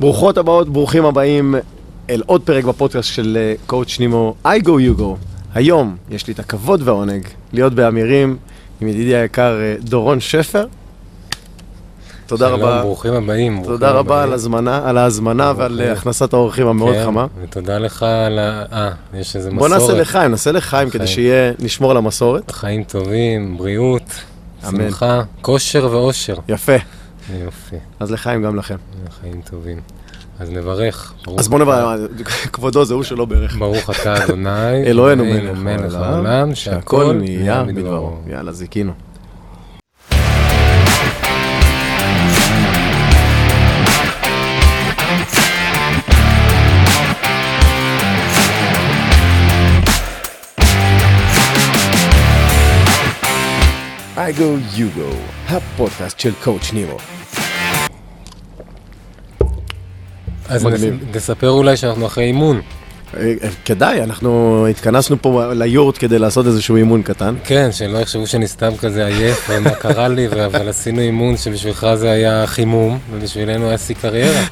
ברוכות הבאות, ברוכים הבאים אל עוד פרק בפודקאסט של קואוצ' נימו, I go you go. היום יש לי את הכבוד והעונג להיות באמירים עם ידידי היקר אה, דורון שפר. תודה שלום, רבה. ברוכים הבאים. תודה ברוכים רבה על הבאים. הזמנה, על ההזמנה ועל. אה, הכנסת האורחים המאוד כן, חמה. ותודה לך על ה... אה, יש איזה בוא מסורת. נעשה לחיים, נעשה לחיים כדי. שיהיה, נשמור על המסורת. חיים טובים, בריאות, אמן. שמחה, כושר ואושר. יפה, יופי, אז לחיים גם לכם. חיים טובים. אז נברך. אז בוא נברר, כבודו זה הוא שלא ברך. ברוך אתה אדוני, אלוהינו מלך העולם, שהכל נהיה בדברו. יאללה, זיקינו. I go you go, הפודקאסט של קואוצ' נימו. אז מגניב. נספר אולי שאנחנו אחרי אימון. אה, כדאי, אנחנו התכנסנו פה ליורט כדי לעשות איזשהו אימון קטן. כן, שלא יחשבו שאני סתם כזה עייף ומה קרה לי, אבל עשינו אימון שבשבילך זה היה חימום, ובשבילנו היה שיא קריירה.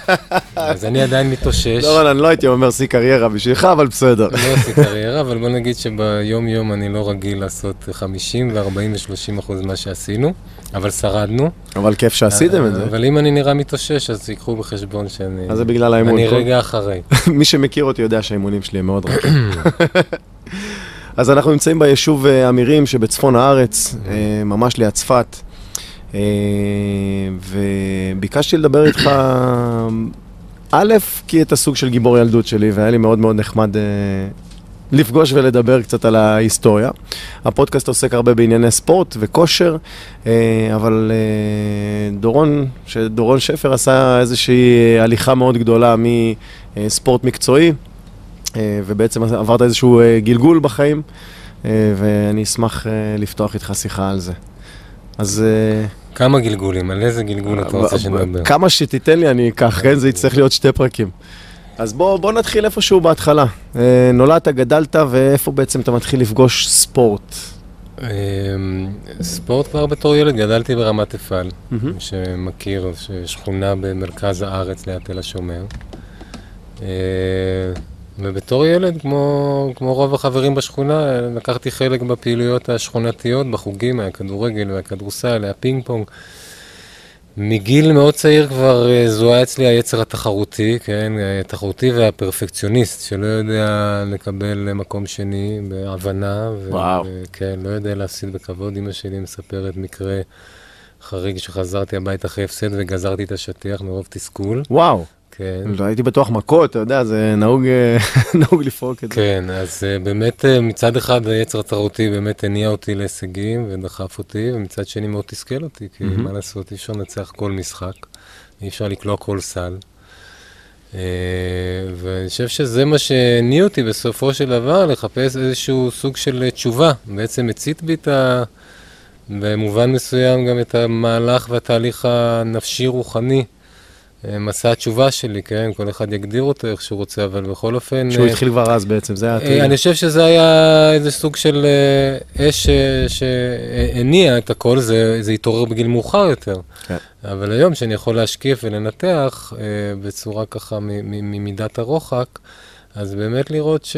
אז אני עדיין מתאושש. לא, אני לא הייתי אומר שיא קריירה בשבילך, אבל בסדר. לא עשי קריירה, אבל בוא נגיד שביום יום אני לא רגיל לעשות 50 ו-40 ו-30 אחוז ממה שעשינו, אבל שרדנו. אבל כיף שעשיתם את זה. אבל אם אני נראה מתאושש, אז ייקחו בחשבון שאני... אז זה בגלל האימון. אני כל- רגע אחרי. מי שמכיר אותי יודע שהאימונים שלי הם מאוד רכים. אז אנחנו נמצאים ביישוב אה, אמירים שבצפון הארץ, אה, ממש ליד צפת, אה, וביקשתי לדבר איתך, א', כי אתה סוג של גיבור ילדות שלי, והיה לי מאוד מאוד נחמד לפגוש ולדבר קצת על ההיסטוריה. הפודקאסט עוסק הרבה בענייני ספורט וכושר, אה, אבל אה, דורון, שדורון שפר עשה איזושהי הליכה מאוד גדולה מספורט מקצועי, אה, ובעצם עברת איזשהו אה, גלגול בחיים, אה, ואני אשמח אה, לפתוח איתך שיחה על זה. אז אה, כמה גלגולים? על איזה גלגול אתה רוצה שנדבר? כמה שתיתן לי אני אקח, כן? זה יצטרך להיות שתי פרקים. אז בוא, בוא נתחיל איפשהו בהתחלה. אה, נולדת, גדלת, ואיפה בעצם אתה מתחיל לפגוש ספורט? אמ, ספורט כבר בתור ילד, גדלתי ברמת אפעל, מהמם. שמכיר, ש- שכונה במרכז הארץ ליד תל השומר. אה, ובתור ילד, כמו, כמו רוב החברים בשכונה, לקחתי חלק בפעילויות השכונתיות, בחוגים, היה כדורגל, היה כדורסל, היה פינג פונג. מגיל מאוד צעיר כבר אה, זוהה אצלי היצר התחרותי, כן, התחרותי והפרפקציוניסט, שלא יודע לקבל מקום שני בהבנה. ו- וואו. כן, לא יודע להפסיד בכבוד. אמא שלי מספרת מקרה חריג שחזרתי הביתה אחרי הפסד וגזרתי את השטיח מרוב תסכול. וואו, כן. לא הייתי בטוח מכות, אתה יודע, זה נהוג, אה, נהוג לפרוק את זה. כן, אז אה, באמת אה, מצד אחד היצר התחרותי באמת הניע אותי להישגים ודחף אותי, ומצד שני מאוד תסכל אותי, כי מהמם. מה לעשות, אי אפשר לנצח כל משחק, אי אפשר לקלוע כל סל. ואני חושב שזה מה שהניע אותי בסופו של דבר, לחפש איזשהו סוג של תשובה. בעצם הצית בי את ה... במובן מסוים גם את המהלך והתהליך הנפשי-רוחני. אה, מסע התשובה שלי, כן? כל אחד יגדיר אותו איך שהוא רוצה, אבל בכל אופן... שהוא אה, התחיל כבר אז בעצם, זה היה... אה. אני חושב שזה היה איזה סוג של אש שהניע את הכל, זה, זה התעורר בגיל מאוחר יותר. כן. אבל היום, שאני יכול להשקיף ולנתח בצורה ככה ממידת הרוחק, אז באמת לראות ש...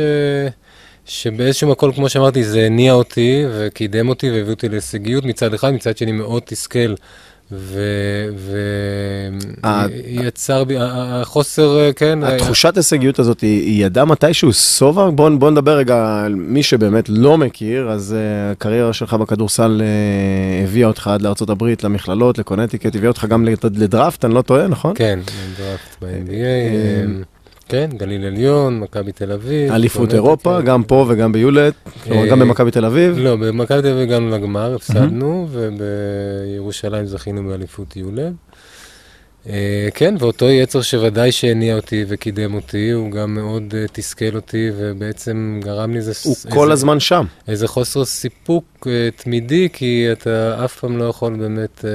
שבאיזשהו מקום, כמו שאמרתי, זה הניע אותי וקידם אותי והביא אותי להישגיות מצד אחד, מצד שני מאוד תסכל. אה, ויצר בי, החוסר, אה, כן, התחושת הישגיות הזאת, היא ידעה מתישהו שובע? בוא, נדבר רגע על מי שבאמת לא מכיר, אז uh, הקריירה שלך בכדורסל הביאה אותך עד לארה"ב, למכללות, לקונטיקט, הביאה אותך גם לד- לדראפט, אני לא טועה, נכון? כן, דראפט ב-NBA, אה, כן, גליל עליון, מכבי תל אביב. אליפות. אירופה, גם פה וגם ביולט, אה, גם במכבי תל אביב. לא, במכבי תל אביב הגענו לגמר, הפסדנו, ובירושלים זכינו באליפות יולד. אה, כן, ואותו יצר שוודאי שהניע אותי וקידם אותי, הוא גם מאוד אה, תסכל אותי, ובעצם גרם לי איזה... הוא איזה- כל הזמן שם. איזה חוסר סיפוק אה, תמידי, כי אתה אף פעם לא יכול באמת אה,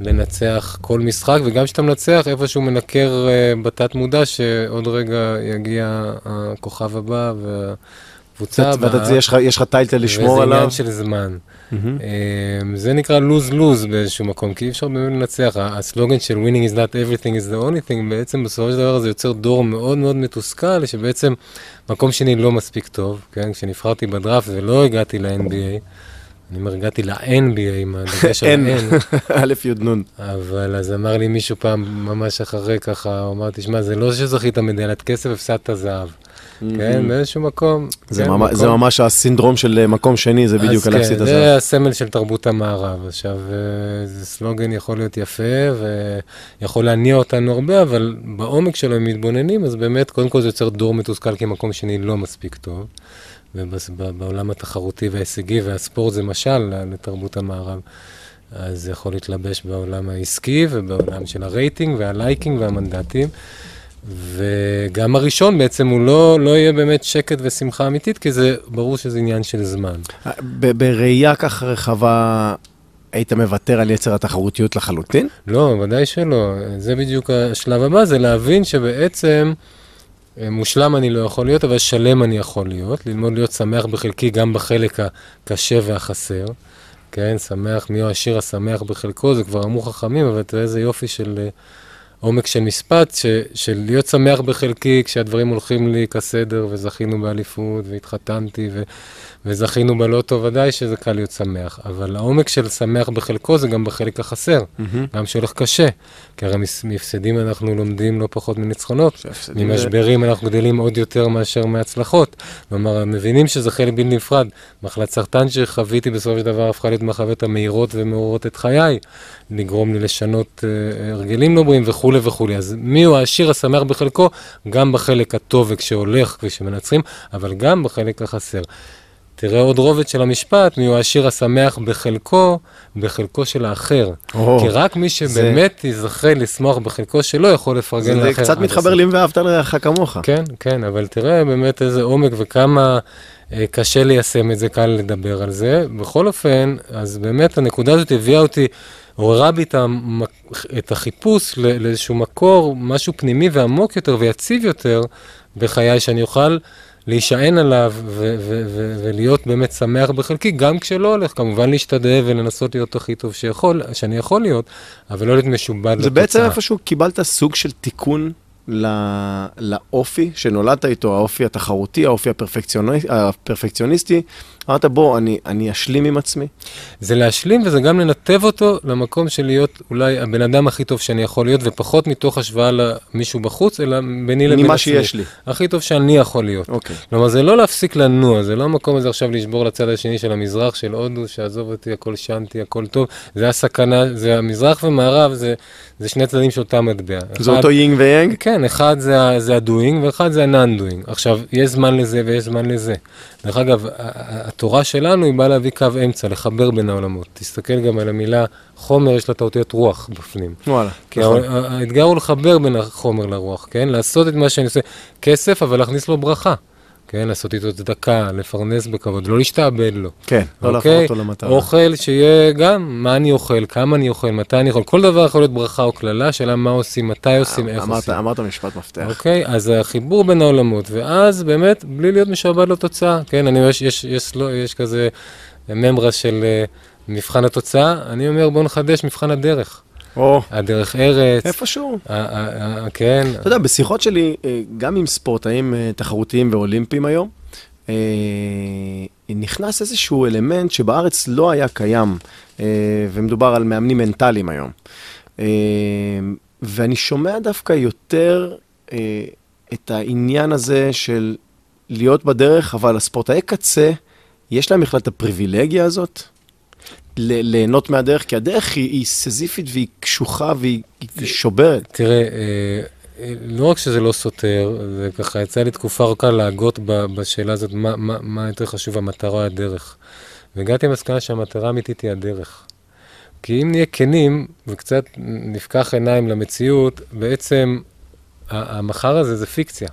לנצח כל משחק, וגם כשאתה מנצח, איפשהו מנקר אה, בתת מודע, שעוד רגע יגיע הכוכב הבא, וה... הקבוצה הבאה. יש לך- יש לך טייטל לשמור וזה עליו. עניין של זמן. מהמם. אמ, זה נקרא לוז-לוז באיזשהו מקום, כי אי אפשר באמת לנצח. הסלוגן של winning is not everything is the only thing, בעצם בסופו של דבר זה יוצר דור מאוד מאוד מתוסכל, שבעצם מקום שני לא מספיק טוב, כן? כשנבחרתי בדראפט ולא הגעתי ל-NBA, אני אומר, הגעתי ל-NBA עם הדגש על. ה-N, א' י' נ'. אבל אז אמר לי מישהו פעם, ממש אחרי ככה, הוא אמר, תשמע, זה לא שזכית מדליית כסף, הפסדת זהב. כן, באיזשהו מקום. זה כן, ממש- זה מקום- ממש הסינדרום של אה, מקום שני, זה בדיוק על להפסיד את כן, הזהב. זה הסמל של תרבות המערב. עכשיו, אה, זה סלוגן יכול להיות יפה ויכול להניע אותנו הרבה, אבל בעומק שלו, אם מתבוננים, אז באמת, קודם כל זה יוצר דור מתוסכל, כי מקום שני לא מספיק טוב. ובעולם התחרותי וההישגי, והספורט זה משל לתרבות המערב. אז זה יכול להתלבש בעולם העסקי ובעולם של הרייטינג והלייקינג והמנדטים. וגם הראשון בעצם הוא לא, לא יהיה באמת שקט ושמחה אמיתית, כי זה ברור שזה עניין של זמן. ב- בראייה ככה רחבה, היית מוותר על יצר התחרותיות לחלוטין? לא, ודאי שלא. זה בדיוק השלב הבא, זה להבין שבעצם אה, מושלם אני לא יכול להיות, אבל שלם אני יכול להיות. ללמוד להיות שמח בחלקי, גם בחלק הקשה והחסר. כן, שמח, מי הוא העשיר השמח בחלקו, זה כבר אמרו חכמים, אבל תראה איזה יופי של אה, עומק של משפט, ש, של להיות שמח בחלקי כשהדברים הולכים לי כסדר, וזכינו באליפות, והתחתנתי, ו, וזכינו בלוטו, ודאי שזה קל להיות שמח. אבל העומק של שמח בחלקו זה גם בחלק החסר, גם שהולך קשה. כי הרי מהפסדים אנחנו לומדים לא פחות מניצחונות. ממשברים אנחנו גדלים עוד יותר מאשר מהצלחות. כלומר, מבינים שזה חלק בלתי נפרד. מחלת סרטן שחוויתי בסופו של דבר הפכה להיות מהחוויות המהירות ומעוררות את חיי, לגרום לי לשנות אה, הרגלים לא בריאים וכולי וכולי. אז מי הוא העשיר השמח בחלקו? גם בחלק הטוב וכשהולך וכשמנצחים, אבל גם בחלק החסר. תראה עוד רובד של המשפט, מי הוא העשיר השמח בחלקו, בחלקו של האחר. או, כי רק מי שבאמת יזכה לשמוח בחלקו שלו יכול לפרגן זה לאחר. קצת עד מתחבר. לי ואהבת לרעך כמוך. כן, כן, אבל תראה באמת איזה עומק וכמה אה, קשה ליישם את זה, קל לדבר על זה. בכל אופן, אז באמת הנקודה הזאת הביאה אותי, עוררה בי את, המק... את החיפוש לא, לאיזשהו מקור, משהו פנימי ועמוק יותר ויציב יותר בחיי, שאני אוכל להישען עליו ולהיות באמת שמח בחלקי, גם כשלא הולך, כמובן להשתדל ולנסות להיות הכי טוב שיכול, שאני יכול להיות, אבל לא להיות משובד זה בעצם איפשהו קיבלת סוג של תיקון ל- לאופי שנולדת איתו, האופי התחרותי, האופי הפרפקציוני- הפרפקציוניסטי. אמרת, בוא, אני, אני אשלים עם עצמי. זה להשלים וזה גם לנתב אותו למקום של להיות אולי הבן אדם הכי טוב שאני יכול להיות, ופחות מתוך השוואה למישהו בחוץ, אלא ביני לבין עצמי. ממה שיש לי. הכי טוב שאני יכול להיות. אוקיי. כלומר, זה לא להפסיק לנוע, זה לא המקום הזה עכשיו לשבור לצד השני של המזרח, של הודו, שעזוב אותי, הכל שנתי, הכל טוב. זה הסכנה, זה המזרח ומערב, זה, זה שני צדדים של אותה מטבע. זה אחד- אותו יינג ויאנג? כן, אחד זה, זה ה doing ואחד זה ה non-doing. עכשיו, יש זמן לזה ויש זמן לזה. דרך אגב, התורה שלנו היא באה להביא קו אמצע, לחבר בין העולמות. תסתכל גם על המילה חומר, יש לה את האותיות רוח בפנים. וואלה. כי נכון. האתגר הוא לחבר בין החומר לרוח, כן? לעשות את מה שאני עושה, כסף, אבל להכניס לו ברכה. כן, לעשות איתו צדקה, לפרנס בכבוד, לא להשתעבד לו. כן, לא להפוך אוקיי? אותו למטרה. אוכל שיהיה גם מה אני אוכל, כמה אני אוכל, מתי אני אוכל, כל דבר יכול להיות ברכה או קללה, שאלה מה עושים, מתי עושים, איך עושים. אמרת משפט מפתח. אוקיי, אז החיבור בין העולמות, ואז באמת, בלי להיות משועבד לתוצאה, כן, אני, יש, יש, יש, לא, יש כזה ממרה של אה, מבחן התוצאה, אני אומר בואו נחדש מבחן הדרך. או, הדרך ארץ, איפשהו. ה- ה- ה- כן, אתה יודע, בשיחות שלי, אה, גם עם ספורטאים אה, תחרותיים ואולימפיים היום, אה, נכנס איזשהו אלמנט שבארץ לא היה קיים, אה, ומדובר על מאמנים מנטליים היום. אה, ואני שומע דווקא יותר אה, את העניין הזה של להיות בדרך, אבל הספורטאי קצה, יש להם בכלל את הפריבילגיה הזאת? ליהנות מהדרך, כי הדרך היא, היא סזיפית והיא קשוחה והיא היא שוברת. תראה, אה, לא רק שזה לא סותר, זה ככה, יצא לי תקופה ארוכה להגות בשאלה הזאת, מה, מה, מה יותר חשוב, המטרה או הדרך. והגעתי למסקנה שהמטרה האמיתית היא הדרך. כי אם נהיה כנים וקצת נפקח עיניים למציאות, בעצם המחר הזה זה פיקציה.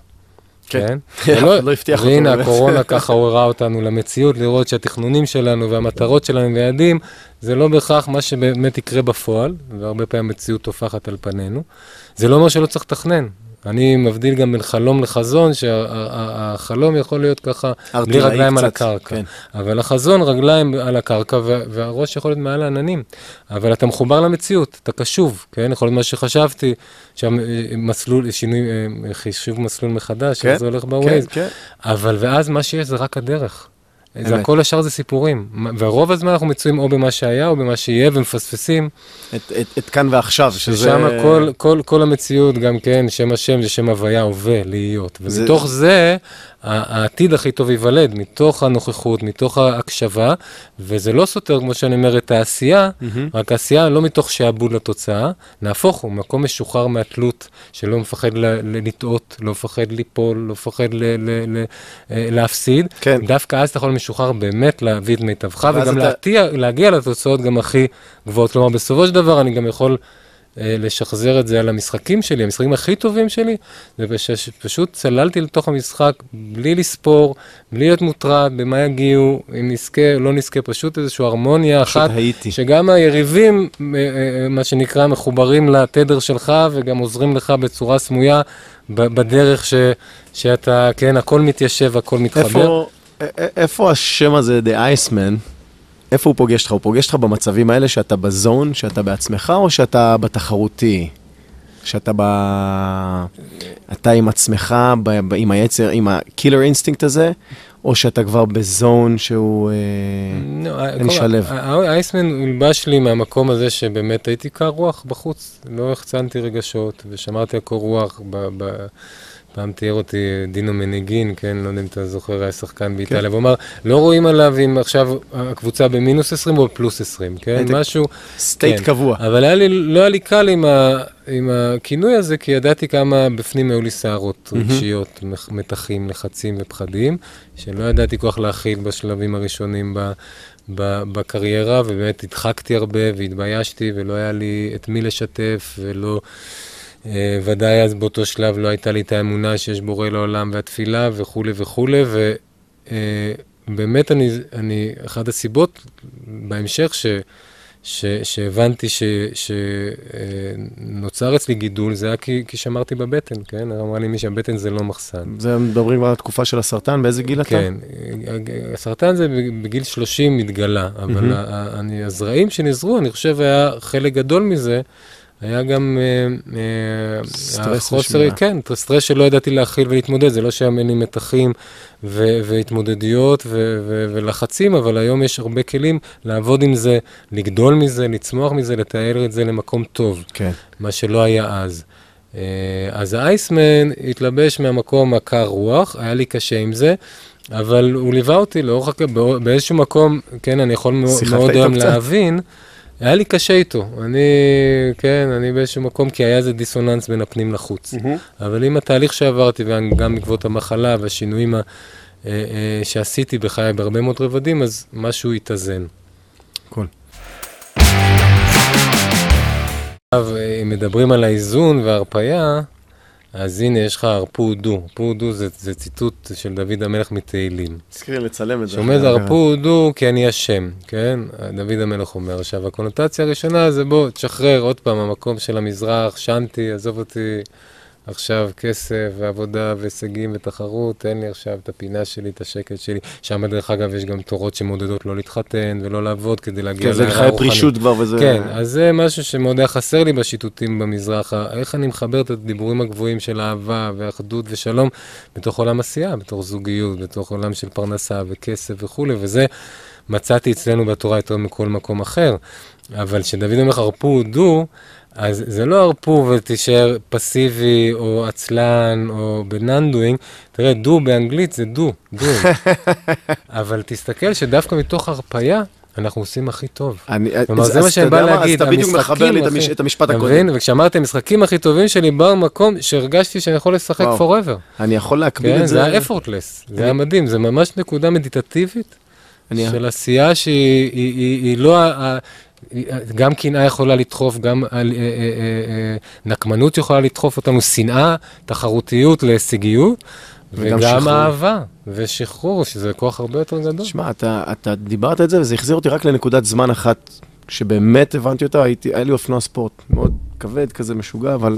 כן. כן? אחד לא הבטיח אותו, והנה. הקורונה ככה עוררה אותנו למציאות, לראות שהתכנונים שלנו והמטרות שלנו ויעדים, זה לא בהכרח מה שבאמת יקרה בפועל, והרבה פעמים המציאות טופחת על פנינו. זה לא אומר שלא צריך לתכנן. אני מבדיל גם בין חלום לחזון, שהחלום יכול להיות ככה, בלי רגליים על הקרקע. כן. אבל החזון, רגליים על הקרקע, וה- והראש יכול להיות מעל העננים. אבל אתה מחובר למציאות, אתה קשוב, כן? יכול להיות מה שחשבתי, שהמסלול, שינוי, אה, חישוב מסלול מחדש, כן, זה הולך כן, בווייז. כן. אבל ואז מה שיש זה רק הדרך. זה. הכל השאר זה סיפורים. והרוב הזמן אנחנו מצויים או במה שהיה או במה שיהיה ומפספסים. את, את, את כאן ועכשיו, שזה... ששם כל, כל, כל המציאות גם כן, שם השם זה שם הוויה, הווה, להיות. זה- ומתוך זה, ה- העתיד הכי טוב ייוולד, מתוך הנוכחות, מתוך ההקשבה, וזה לא סותר, כמו שאני אומר, את העשייה, מהמם. רק העשייה לא מתוך שעבוד לתוצאה, נהפוך הוא, מקום משוחרר מהתלות, שלא מפחד לטעות, לא מפחד ליפול, לא מפחד ל- ל- ל- אה, להפסיד. כן. דווקא אז אתה יכול משוחרר באמת להביא את מיטבך, וגם אתה- להגיע, להגיע לתוצאות גם הכי גבוהות. כלומר, בסופו של דבר אני גם יכול לשחזר את זה על המשחקים שלי, המשחקים הכי טובים שלי, זה פש- פשוט צללתי לתוך המשחק בלי לספור, בלי להיות מוטרד במה יגיעו, אם נזכה או לא נזכה, פשוט איזושהי הרמוניה פשוט אחת. הייתי. שגם היריבים, אה, אה, מה שנקרא, מחוברים לתדר שלך וגם עוזרים לך בצורה סמויה בדרך ש, שאתה, כן, הכל מתיישב, הכל מתחבר. איפה, איפה השם הזה, The Iceman, איפה הוא פוגש אותך? הוא פוגש אותך במצבים האלה שאתה בזון, שאתה בעצמך, או שאתה בתחרותי? שאתה ב... אתה עם עצמך, ב... ב... עם היצר, עם ה killer instinct הזה, או שאתה כבר בזון שהוא... אה... לא, אין שלב. ה- ה- ה Iceman הולבש לי מהמקום הזה שבאמת הייתי קר רוח בחוץ, לא החצנתי רגשות ושמרתי על קור רוח. ב, ב, פעם תיאר אותי דינו מניגין, כן, לא יודע אם אתה זוכר, היה שחקן באיטליה, והוא אמר, לא רואים עליו אם עכשיו הקבוצה במינוס 20 או בפלוס 20, כן, הייתי- משהו, סטייט כן. קבוע. אבל היה לי, לא היה לי קל עם, ה, עם הכינוי הזה, כי ידעתי כמה בפנים היו לי סערות מהמם. רגשיות, מתחים, לחצים ופחדים, שלא ידעתי כל כך להכיל בשלבים הראשונים ב, בקריירה, ובאמת הדחקתי הרבה והתביישתי, ולא היה לי את מי לשתף, ולא... אה, ודאי אז באותו שלב לא הייתה לי את האמונה שיש בורא לעולם והתפילה וכולי וכולי, ובאמת אני, אני, אחת הסיבות בהמשך ש, ש, שהבנתי שנוצר אצלי גידול, זה היה כי, כי שמרתי בבטן, כן? אמרה לי מי שהבטן זה לא מחסן. זה מדברים על התקופה של הסרטן, באיזה גיל אתה? כן, הסרטן זה בגיל 30 מתגלה, אבל ה- אני- הזרעים שנזרו, אני חושב היה חלק גדול מזה, היה גם אה, אה, סטרס החוסר. כן, סטרס שלא ידעתי להכיל ולהתמודד, זה לא שהיה לי מתחים ו- והתמודדויות ו- ו- ולחצים, אבל היום יש הרבה כלים לעבוד עם זה, לגדול מזה, לצמוח מזה, לתאר את זה למקום טוב. כן. מה שלא היה אז. אה, אז האייסמן התלבש מהמקום הקר רוח, היה לי קשה עם זה, אבל הוא ליווה אותי לאורך, באיזשהו מקום, כן, אני יכול מאוד היום קצת? היה לי קשה איתו. אני, כן, אני באיזשהו מקום, כי היה איזה דיסוננס בין הפנים לחוץ. אבל עם התהליך שעברתי, וגם בעקבות המחלה והשינויים ה- אה, אה, שעשיתי בחיי בהרבה מאוד רבדים, אז משהו התאזן. קול. עכשיו, אה, אם מדברים על האיזון וההרפייה, אז הנה, יש לך הרפו דו. הרפו דו זה, זה ציטוט של דוד המלך מתהילים. תזכירי לצלם את זה. שאומר זה הרפו דו כי אני אשם, כן? דוד המלך אומר. עכשיו, הקונוטציה הראשונה זה בוא, תשחרר עוד פעם, המקום של המזרח, שנתי, עזוב אותי עכשיו כסף ועבודה והישגים ותחרות, תן לי עכשיו את הפינה שלי, את השקט שלי. שם, דרך אגב, יש גם תורות שמעודדות לא להתחתן ולא לעבוד כדי להגיע כן, זה חיי. פרישות כבר, וזה... כן, אז זה משהו שמאוד היה חסר לי בשיטוטים במזרח, איך אני מחבר את הדיבורים הגבוהים של אהבה ואחדות ושלום בתוך עולם עשייה, בתוך זוגיות, בתוך עולם של פרנסה וכסף וכולי, וזה מצאתי אצלנו בתורה יותר מכל מקום אחר. אבל כשדוד אומר לך הרפו do, אז זה לא הרפו ותישאר פסיבי או עצלן או ב non-doing, תראה, דו באנגלית זה דו, דו. אבל תסתכל שדווקא מתוך הרפייה, אנחנו עושים הכי טוב. אני, כלומר, אז- זה מה אז שאני אתה בא מה? להגיד, אז אתה בדיוק מחבר לי אחי. את המשפט אתה הקודם. מבין? וכשאמרתי, המשחקים הכי טובים שלי באו ממקום שהרגשתי שאני יכול לשחק וואו. forever. אני יכול להקביל כן, את זה זה. היה effortless, זה אני- היה מדהים, זה ממש נקודה מדיטטיבית אני- של עשייה שהיא היא- היא- היא לא... גם קנאה יכולה לדחוף, גם אה, אה, אה, נקמנות יכולה לדחוף אותנו, שנאה, תחרותיות להישגיות, וגם וגם שחרור. אהבה ושחרור, שזה כוח הרבה יותר גדול. שמע, אתה, אתה דיברת את זה, וזה החזיר אותי רק לנקודת זמן אחת, שבאמת הבנתי אותה, הייתי, היה לי אופנוע ספורט מאוד כבד, כזה משוגע, אבל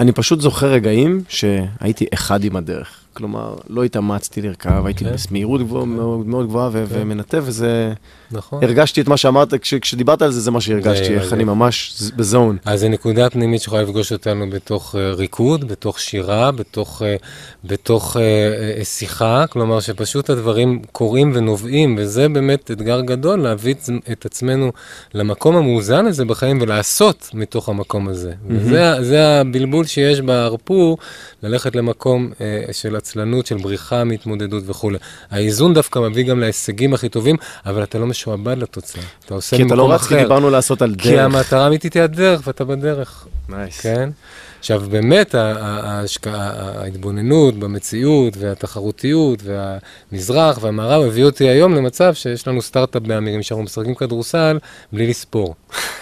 אני פשוט זוכר רגעים שהייתי אחד עם הדרך. כלומר, לא התאמצתי לרכב, הייתי כן. בסמירות גבוה, מאוד, מאוד גבוהה ו- כן. ומנתב, וזה... נכון. הרגשתי את מה שאמרת, כש- כשדיברת על זה, זה מה שהרגשתי, איך אני ממש בזון. אז זו נקודה פנימית שיכולה לפגוש אותנו בתוך uh, ריקוד, בתוך שירה, בתוך, uh, בתוך uh, שיחה, כלומר שפשוט הדברים קורים ונובעים, וזה באמת אתגר גדול, להביא את, עצמנו למקום המאוזן הזה בחיים ולעשות מתוך המקום הזה. וזה זה הבלבול שיש בהרפו, ללכת למקום של עצלנות, של בריחה מהתמודדות וכולי. האיזון דווקא מביא גם להישגים הכי טובים, אבל אתה לא משועבד לתוצאה. אתה עושה כי אתה לא רץ, כי אחר. דיברנו לעשות על כי דרך. המטרה האמיתית היא הדרך, ואתה בדרך, nice. כן? עכשיו, באמת, ההתבוננות במציאות, והתחרותיות, והמזרח והמערב הביאו אותי היום למצב שיש לנו סטארט-אפ באמירים, שאנחנו משחקים כדורסל בלי לספור.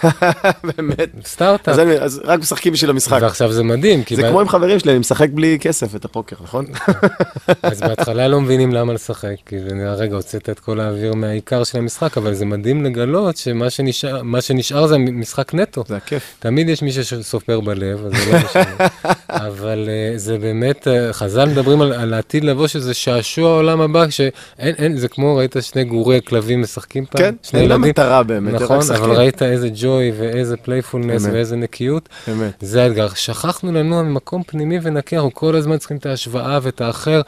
באמת. סטארט-אפ. אז רק משחקים בשביל המשחק. ועכשיו זה מדהים, זה כמו עם חברים שלי, אני משחק בלי כסף את הפוקר, נכון? אז בהתחלה לא מבינים למה לשחק, כי זה נראה, רגע, הוצאת את כל האוויר מהעיקר של המשחק, אבל זה מדהים לגלות שמה שנשאר, שנשאר זה משחק נטו. זה הכיף. תמיד יש מי שסופר בלב, אז זה לא משנה. אבל uh, זה באמת, uh, חז"ל מדברים על, על העתיד לבוא, שזה שעשוע העולם הבא, שאין, אין, זה כמו, ראית שני גורי כלבים משחקים פעם? כן, שני אין לה? מטרה באמת, נכון. אבל ראית איזה ג'וי ואיזה playfulness אמת. ואיזה נקיות? באמת. זה האתגר. שכחנו לנוע ממקום פנימי ונקי, אנחנו כל הזמן צריכים את ההשוואה ואת האחר,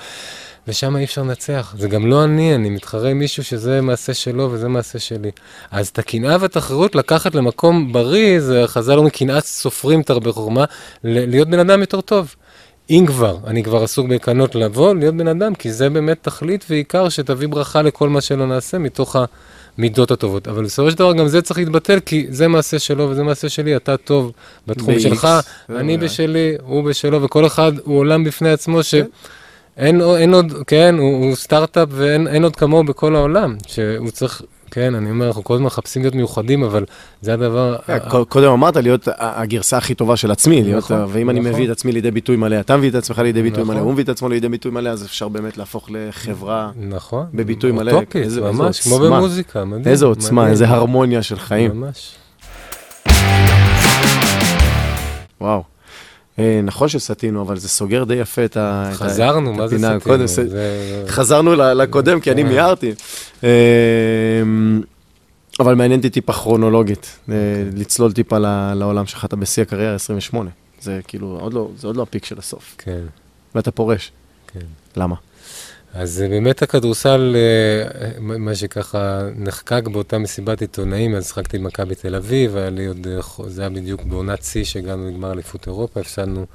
ושם אי אפשר לנצח. זה גם לא אני, אני מתחרה עם מישהו שזה מעשה שלו וזה מעשה שלי. אז את הקנאה והתחרות לקחת למקום בריא, זה חז"ל אומרים, קנאת סופרים תרבה חוכמה, ל- להיות בן אדם יותר טוב. אם כבר, אני כבר עסוק בקנות לבוא, להיות בן אדם, כי זה באמת תכלית ועיקר שתביא ברכה לכל מה שלא נעשה מתוך המידות הטובות. אבל בסופו של דבר גם זה צריך להתבטל, כי זה מעשה שלו וזה מעשה שלי, אתה טוב בתחום ב-X. שלך, אני בשלי, הוא בשלו, וכל אחד הוא עולם בפני עצמו ש... אין, אין עוד, כן, הוא, הוא סטארט-אפ ואין אין עוד כמוהו בכל העולם, שהוא צריך, כן, אני אומר, אנחנו כל הזמן מחפשים להיות מיוחדים, אבל זה הדבר... ק- קודם אמרת להיות הגרסה הכי טובה של עצמי, להיות, נכון, ה- ואם אני נכון. מביא את עצמי לידי ביטוי מלא, אתה מביא את עצמך לידי ביטוי נכון. מלא, הוא מביא את עצמו לידי ביטוי מלא, אז אפשר באמת להפוך לחברה, נכון. בביטוי מלא, אוטופית, ממש, כמו. במוזיקה, מדהים. איזה עוצמה. איזה הרמוניה של חיים, ממש. וואו. אה, נכון שסטינו, אבל זה סוגר די יפה את ה... את ה- חזרנו, מה זה הפינה. סטינו? חזרנו לקודם, כי אני כן. מיהרתי. אה, אבל מעניין אותי טיפה כרונולוגית, אה, אוקיי. לצלול טיפה לעולם שלך, אתה בשיא הקריירה 28. זה כאילו, לא, זה עוד לא הפיק של הסוף. כן, ואתה פורש. כן. למה? אז אה, באמת הכדורסל, אה, מה שככה נחקק באותה מסיבת עיתונאים, אז שחקתי במכבי תל אביב, היה לי עוד, אה, זה היה בדיוק בעונת שיא שהגענו לגמר אליפות אירופה, הפסדנו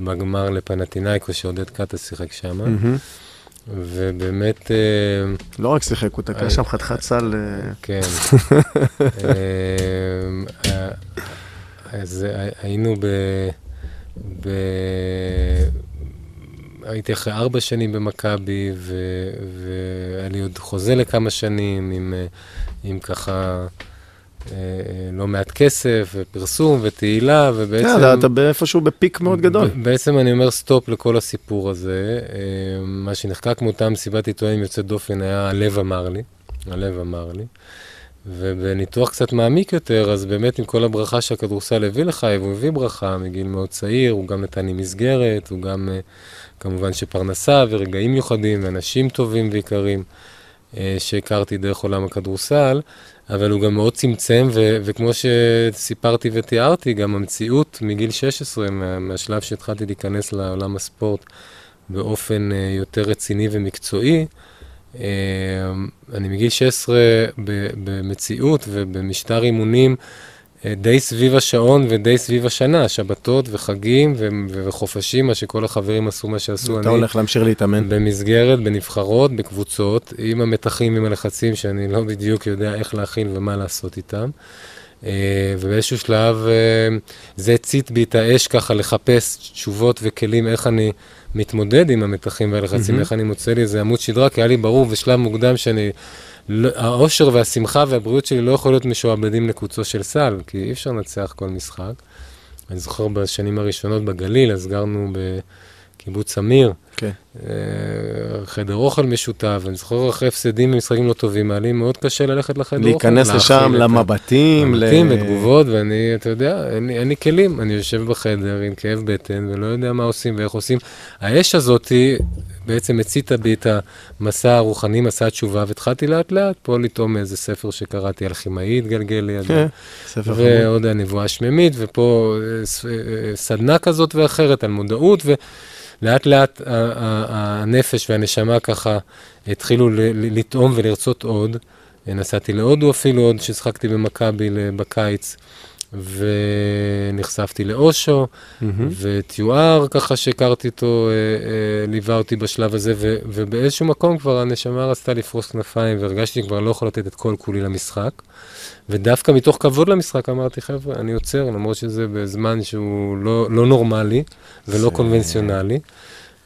בגמר לפנטינאיקו שעודד קאטה שיחק שם. ובאמת, אה, לא רק שיחק, הוא תקע אה, שם חתיכת סל. אה, כן. אה, אז הי- היינו ב... ב... הייתי אחרי ארבע שנים במכבי, והיה לי עוד חוזה לכמה שנים עם, אה, עם ככה אה, לא מעט כסף, ופרסום, ותהילה, ובעצם... כן, אתה- באיפשהו ב peak מאוד גדול. בעצם אני אומר סטופ לכל הסיפור הזה. אה, מה שנחקק מאותה מסיבת עיתונאים יוצאת דופן היה הלב אמר לי, הלב אמר לי. ובניתוח קצת מעמיק יותר, אז באמת עם כל הברכה שהכדורסל הביא לך, והוא הביא ברכה מגיל מאוד צעיר, הוא גם נתן לי מסגרת, הוא גם אה, כמובן שפרנסה ורגעים מיוחדים ואנשים טובים ויקרים אה, שהכרתי דרך עולם הכדורסל, אבל הוא גם מאוד צמצם, ו- וכמו שסיפרתי ותיארתי, גם המציאות מגיל 16, מה- מהשלב שהתחלתי להיכנס לעולם הספורט באופן אה, יותר רציני ומקצועי, אה, אני מגיל 16 ב- במציאות ובמשטר אימונים די סביב השעון ודי סביב השנה, שבתות וחגים ו- וחופשים, מה שכל החברים עשו מה שעשו. אתה אני הולך להמשיך להתאמן. במסגרת, בנבחרות, בקבוצות, עם המתחים, עם הלחצים, שאני לא בדיוק יודע איך להכיל ומה לעשות איתם. אה, ובאיזשהו שלב אה, זה הצית בי את האש ככה לחפש תשובות וכלים איך אני מתמודד עם המתחים והלחצים, מהמם. איך אני מוצא לי איזה עמוד שדרה, כי היה לי ברור בשלב מוקדם שאני, לא- האושר והשמחה והבריאות שלי לא יכול להיות משועבדים לקוצו של סל, כי אי אפשר לנצח כל משחק. אני זוכר בשנים הראשונות בגליל, אז גרנו קיבוץ אמיר. כן. אה, חדר אוכל משותף, אני זוכר אחרי הפסדים במשחקים לא טובים, היה לי מאוד קשה ללכת לחדר אוכל. להיכנס לשם, ה- למבטים. ל- ותגובות, ואני, אתה יודע, אין אין לי כלים. אני יושב בחדר עם כאב בטן ולא יודע מה עושים ואיך עושים. האש הזאתי בעצם הציתה בי את המסע הרוחני, מסע התשובה, והתחלתי לאט לאט פה לטעום איזה ספר שקראתי, אלכימאי התגלגל לידי. כן, ספר חמוד. ועוד הנבואה השמימית, ופה אה, ס- אה, סדנה כזאת ואחרת על מודעות, ולאט לאט הנפש והנשמה ככה התחילו לטעום ולרצות עוד. נסעתי להודו אפילו, עוד ששחקתי במכבי בקיץ, ונחשפתי לאושו, מהמם. וטיואר, ככה שהכרתי אותו, אה, אה, ליווה אותי בשלב הזה, ו- ובאיזשהו מקום כבר הנשמה רצתה לפרוס כנפיים, והרגשתי כבר לא יכול לתת את כל כולי למשחק. ודווקא מתוך כבוד למשחק אמרתי, חבר'ה, אני עוצר, למרות שזה בזמן שהוא לא, לא נורמלי ולא זה- קונבנציונלי,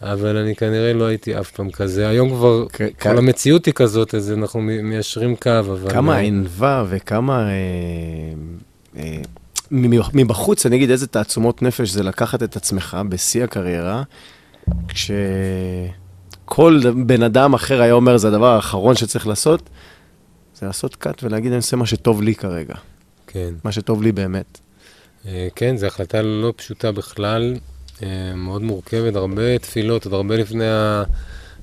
אבל אני כנראה לא הייתי אף פעם כזה. היום כבר כ- כ- כל המציאות היא כזאת, אז אנחנו מיישרים קו, אבל... כמה אה, ענווה וכמה... אה, אה, מבחוץ, אני אגיד איזה תעצומות נפש זה לקחת את עצמך בשיא הקריירה, כשכל בן אדם אחר היה אומר, זה הדבר האחרון שצריך לעשות, זה לעשות קאט ולהגיד, אני עושה מה שטוב לי כרגע, כן. מה שטוב לי באמת. אה, כן, זו החלטה לא פשוטה בכלל, אה, מאוד מורכבת, הרבה תפילות, עוד הרבה לפני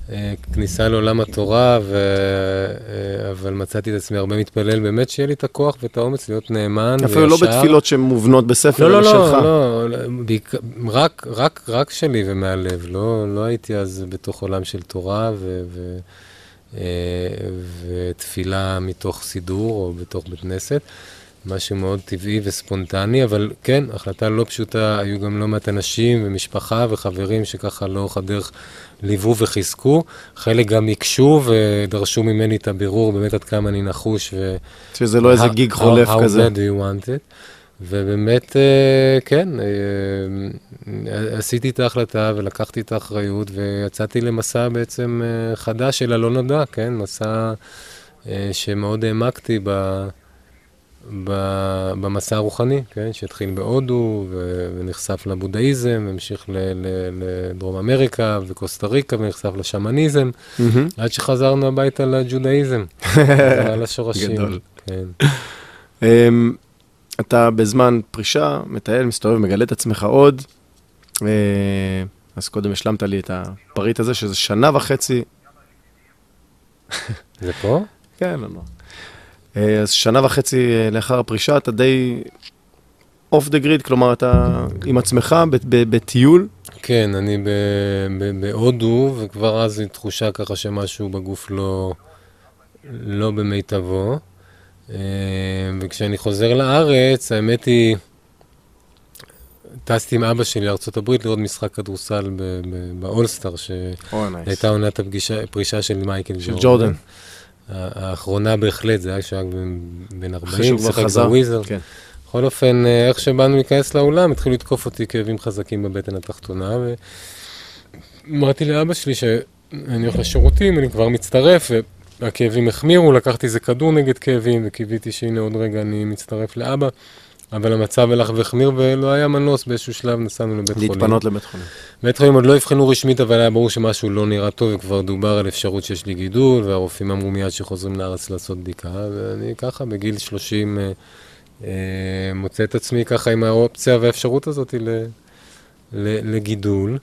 הכניסה לעולם התורה, ו... אה, אבל מצאתי את עצמי הרבה מתפלל באמת שיהיה לי את הכוח ואת האומץ להיות נאמן וישר. אפילו לא בתפילות שמובנות בספר, לא, אלא לא, שלך. לא, לא, בעיק... רק, רק, רק שלי ומהלב, לא, לא הייתי אז בתוך עולם של תורה ו... ו... אה, ותפילה מתוך סידור או בתוך בית כנסת, משהו מאוד טבעי וספונטני, אבל כן, החלטה לא פשוטה, היו גם לא מעט אנשים ומשפחה וחברים שככה לאורך הדרך ליוו וחיזקו, חלק גם הקשו ודרשו ממני את הבירור באמת עד כמה אני נחוש ו... שזה לא איזה How- גיג how- חולף how כזה. bad do you want it? ובאמת, אה, כן, אה, עשיתי את ההחלטה ולקחתי את האחריות ויצאתי למסע בעצם אה, חדש של הלא נודע, כן? מסע אה, שמאוד העמקתי ב... במסע הרוחני, כן? שהתחיל בהודו ונחשף לבודהיזם, המשיך לדרום אמריקה וקוסטה ריקה ונחשף לשמניזם, מהמם. עד שחזרנו הביתה לג'ודהיזם, חזרה לשורשים. גדול. כן. אמ, אתה בזמן פרישה, מטייל, מסתובב, מגלה את עצמך עוד. אה, אז קודם השלמת לי את הפריט הזה, שזה שנה וחצי. זה פה? כן, לא נורא. אה, אז שנה וחצי אה, לאחר הפרישה, אתה די off the grid, כלומר, אתה עם עצמך בטיול. כן, אני בהודו, וכבר אז היא תחושה ככה שמשהו בגוף לא, לא במיטבו. אה, וכשאני חוזר לארץ, האמת היא, טסתי עם אבא שלי לארה"ב לראות משחק כדורסל ב- ב- ב All-Star, או, nice. שהייתה עונת הפגישה- הפרישה של מייקל של ג'ורדן. האחרונה בהחלט, זה היה כשהיה בן- בן 40, אחרי שהוא כבר שיחק חזר. בוויזרד. כן. בכל אופן, אה, איך שבאנו להיכנס לאולם, התחילו לתקוף אותי כאבים חזקים בבטן התחתונה, ואמרתי לאבא שלי שאני הולך לשירותים, אני כבר מצטרף, והכאבים החמירו, לקחתי איזה כדור נגד כאבים, וקיוויתי שהנה עוד רגע אני מצטרף לאבא, אבל המצב הלך והחמיר, ולא היה מנוס, באיזשהו שלב נסענו לבית חולים. להתפנות לבית חולים. בית חולים עוד לא אבחנו רשמית, אבל היה ברור שמשהו לא נראה טוב, וכבר דובר על אפשרות שיש לי גידול, והרופאים אמרו מיד שחוזרים לארץ לעשות בדיקה, ואני ככה בגיל 30 אה, אה, מוצא את עצמי ככה עם האופציה והאפשרות הזאת ל, ל, לגידול,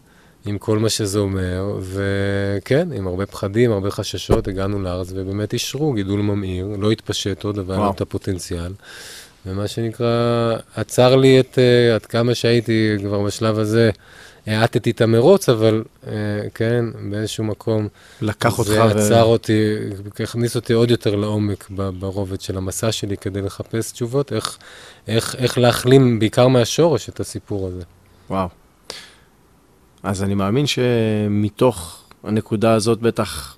עם כל מה שזה אומר, וכן, עם הרבה פחדים, הרבה חששות, הגענו לארץ, ובאמת אישרו גידול ממאיר, לא התפשט עוד, אבל היה. את הפוטנציאל. ומה שנקרא, עצר לי את, uh, עד כמה שהייתי כבר בשלב הזה, האטתי את המרוץ, אבל uh, כן, באיזשהו מקום, לקח אותך זה ו... עצר אותי, הכניס אותי עוד יותר לעומק ברובד של המסע שלי כדי לחפש תשובות, איך, איך, איך להחלים בעיקר מהשורש את הסיפור הזה. וואו. אז אני מאמין שמתוך הנקודה הזאת בטח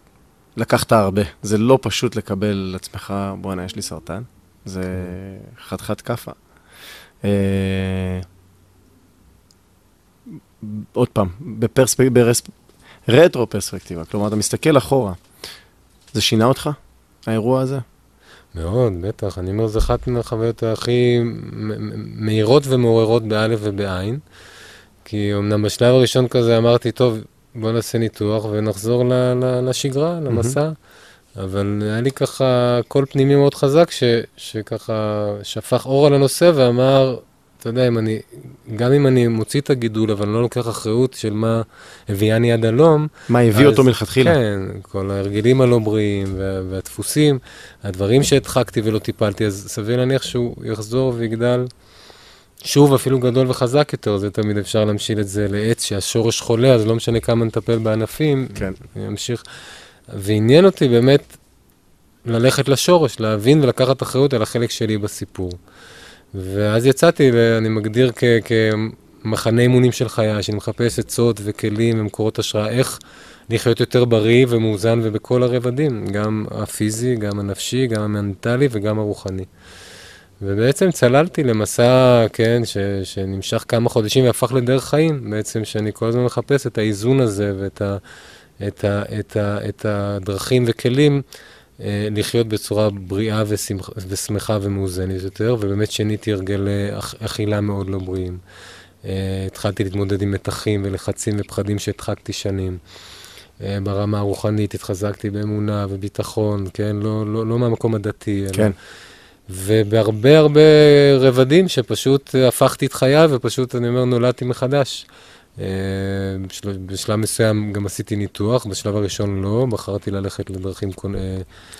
לקחת הרבה. זה לא פשוט לקבל לעצמך, בואנה, יש לי סרטן. זה חתיכת כאפה. אה, עוד פעם, בפרספק... ברס... רטרו פרספקטיבה, כלומר, אתה מסתכל אחורה. זה שינה אותך, האירוע הזה? מאוד, בטח. אני אומר, זו אחת מהחוויות הכי מהירות ומעוררות באלף ובעין. כי אמנם בשלב הראשון כזה אמרתי, טוב, בוא נעשה ניתוח ונחזור ל, ל, לשגרה, למסע. Mm-hmm. אבל היה לי ככה קול פנימי מאוד חזק, ש, שככה שפך אור על הנושא ואמר, אתה יודע, אם אני, גם אם אני מוציא את הגידול, אבל לא לוקח אחריות של מה הביאני עד הלום. מה הביא אותו מלכתחילה. כן, כל ההרגלים הלא בריאים וה, והדפוסים, הדברים שהדחקתי ולא טיפלתי, אז סביר להניח שהוא יחזור ויגדל. שוב, אפילו גדול וחזק יותר, זה תמיד אפשר להמשיל את זה לעץ שהשורש חולה, אז לא משנה כמה נטפל בענפים, כן. ימשיך. ועניין אותי באמת ללכת לשורש, להבין ולקחת אחריות על החלק שלי בסיפור. ואז יצאתי, אני מגדיר. כמחנה אימונים של חיי, שאני מחפש עצות וכלים ומקורות השראה, איך לחיות יותר בריא ומאוזן ובכל הרבדים, גם הפיזי, גם הנפשי, גם המנטלי וגם הרוחני. ובעצם צללתי למסע, כן, ש, שנמשך כמה חודשים והפך לדרך חיים, בעצם, שאני כל הזמן מחפש את האיזון הזה ואת ה, את ה, את ה, את הדרכים וכלים אה, לחיות בצורה בריאה ושמח, ושמחה ומאוזנת יותר, ובאמת שיניתי הרגלי אכ, אכילה מאוד לא בריאים. אה, התחלתי להתמודד עם מתחים ולחצים ופחדים שהדחקתי שנים. אה, ברמה הרוחנית התחזקתי באמונה וביטחון, כן? לא, לא, לא מהמקום הדתי. כן. אלא... ובהרבה הרבה רבדים שפשוט הפכתי את חיי ופשוט, אני אומר, נולדתי מחדש. אה, בשלב מסוים גם עשיתי ניתוח, בשלב הראשון לא, בחרתי ללכת לדרכים קונ... אה,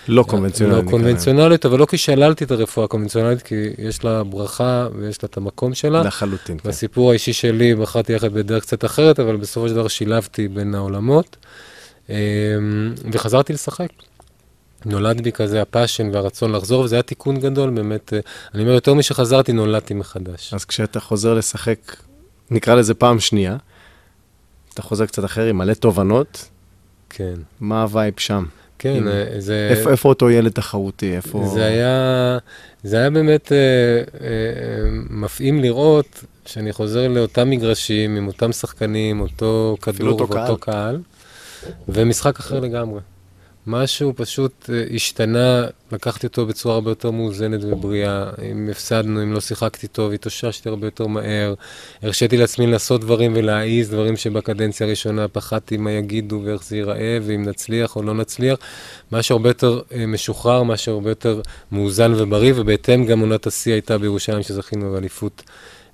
לא קונבנציונליות. לא קונבנציונליות, אבל לא כי שללתי את הרפואה הקונבנציונלית, כי יש לה ברכה ויש לה את המקום שלה. לחלוטין, כן. בסיפור האישי שלי בחרתי ללכת בדרך קצת אחרת, אבל בסופו של דבר שילבתי בין העולמות, אה, וחזרתי לשחק. נולד בי כזה הפאשן והרצון לחזור, וזה היה תיקון גדול, באמת. אני אומר, יותר משחזרתי, נולדתי מחדש. אז כשאתה חוזר לשחק, נקרא לזה פעם שנייה, אתה חוזר קצת אחר עם מלא תובנות. כן. מה ה vibe שם? כן, עם... אה, זה... איפה, איפה אותו ילד תחרותי? איפה... זה היה, זה היה באמת אה, אה, מפעים לראות שאני חוזר לאותם מגרשים, עם אותם שחקנים, אותו כדור ואותו קהל. קהל, ומשחק אחר לגמרי. משהו פשוט אה, השתנה, לקחתי אותו בצורה הרבה יותר מאוזנת ובריאה. אם הפסדנו, אם לא שיחקתי טוב, התאוששתי הרבה יותר מהר. הרשיתי לעצמי לעשות דברים ולהעיז דברים שבקדנציה הראשונה פחדתי מה יגידו ואיך זה ייראה, ואם נצליח או לא נצליח. משהו הרבה יותר אה, משוחרר, משהו הרבה יותר מאוזן ובריא, ובהתאם גם עונת השיא הייתה בירושלים, שזכינו באליפות.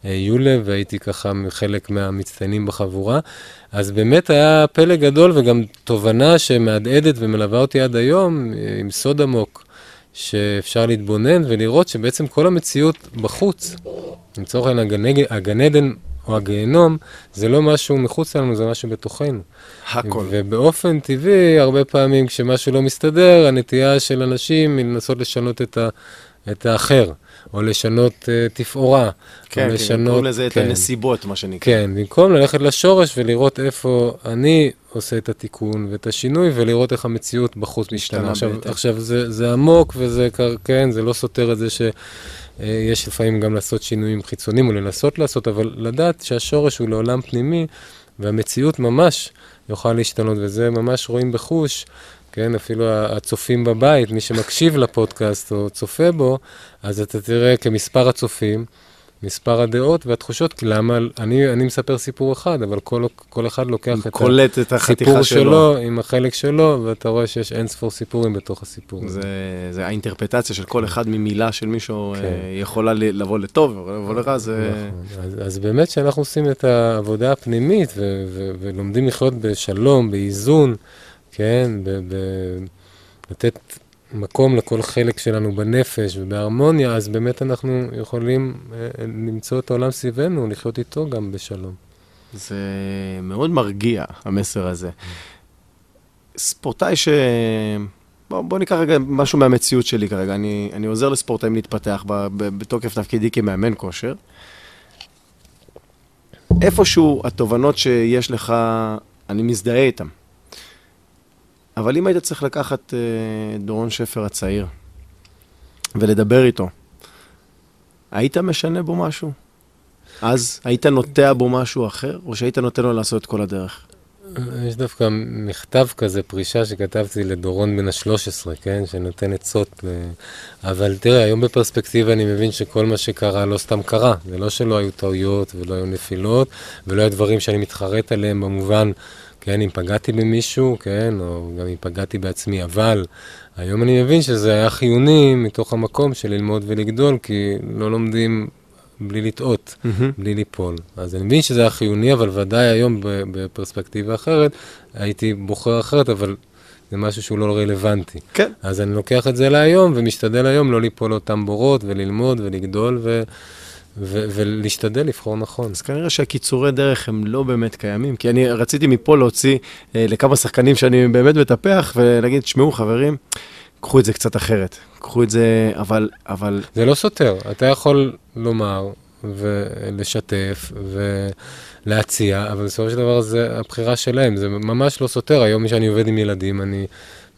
אה, יולה, והייתי ככה חלק מהמצטיינים בחבורה. אז באמת היה פלא גדול וגם תובנה שמהדהדת ומלווה אותי עד היום, אה, עם סוד עמוק, שאפשר להתבונן ולראות שבעצם כל המציאות בחוץ, לצורך העניין הגן עדן או הגיהנום, זה לא משהו מחוץ לנו, זה משהו בתוכנו. הכל. ובאופן טבעי, הרבה פעמים כשמשהו לא מסתדר, הנטייה של אנשים היא לנסות לשנות את, ה, את האחר. או לשנות uh, תפאורה. כן, או לשנות... קוראים לזה כן. את הנסיבות, מה שנקרא. כן, במקום ללכת לשורש ולראות איפה אני עושה את התיקון ואת השינוי, ולראות איך המציאות בחוץ משתנה. עכשיו, עכשיו זה, זה עמוק וזה, כן, זה לא סותר את זה ש... יש לפעמים גם לעשות שינויים חיצוניים או לנסות לעשות, אבל לדעת שהשורש הוא לעולם פנימי, והמציאות ממש יוכל להשתנות, וזה ממש רואים בחוש. כן, אפילו הצופים בבית, מי שמקשיב לפודקאסט או צופה בו, אז אתה תראה כמספר הצופים, מספר הדעות והתחושות, כי למה, אני, אני מספר סיפור אחד, אבל כל, כל אחד לוקח את הסיפור שלו, שלו עם החלק שלו, ואתה רואה שיש אין ספור סיפורים בתוך הסיפור. זה, זה האינטרפטציה של כל אחד ממילה של מישהו כן. אה, יכולה לבוא לטוב, לבוא לרע, זה... נכון. אז, אז באמת שאנחנו עושים את העבודה הפנימית ו, ו, ולומדים לחיות בשלום, באיזון, כן, ב- ב- לתת מקום לכל חלק שלנו בנפש ובהרמוניה, אז באמת אנחנו יכולים אה, למצוא את העולם סביבנו, לחיות איתו גם בשלום. זה מאוד מרגיע, המסר הזה. ספורטאי ש... בוא, בוא ניקח רגע משהו מהמציאות שלי כרגע. אני, אני עוזר לספורטאים להתפתח ב, ב, בתוקף תפקידי כמאמן כושר. איפשהו התובנות שיש לך, אני מזדהה איתן. אבל אם היית צריך לקחת אה, דורון שפר הצעיר ולדבר איתו, היית משנה בו משהו? אז היית נוטע בו משהו אחר, או שהיית נותן לו לעשות את כל הדרך? יש דווקא מכתב כזה, פרישה שכתבתי לדורון בן ה-13, כן? שנותן עצות. ל... אבל תראה, היום בפרספקטיבה אני מבין שכל מה שקרה לא סתם קרה. זה לא שלא היו טעויות ולא היו נפילות, ולא היו דברים שאני מתחרט עליהם במובן, כן, אם פגעתי במישהו, כן, או גם אם פגעתי בעצמי, אבל היום אני מבין שזה היה חיוני מתוך המקום של ללמוד ולגדול, כי לא לומדים בלי לטעות, mm-hmm. בלי ליפול. אז אני מבין שזה היה חיוני, אבל ודאי היום בפרספקטיבה אחרת, הייתי בוחר אחרת, אבל זה משהו שהוא לא רלוונטי. כן. אז אני לוקח את זה להיום, ומשתדל היום לא ליפול לאותם בורות, וללמוד, ולגדול, ו... ו- ולהשתדל לבחור נכון. אז כנראה שהקיצורי דרך הם לא באמת קיימים, כי אני רציתי מפה להוציא אה, לכמה שחקנים שאני באמת מטפח, ולהגיד, תשמעו חברים, קחו את זה קצת אחרת. קחו את זה, אבל... אבל... זה לא סותר. אתה יכול לומר ולשתף ולהציע, אבל בסופו של דבר זה הבחירה שלהם. זה ממש לא סותר. היום כשאני עובד עם ילדים, אני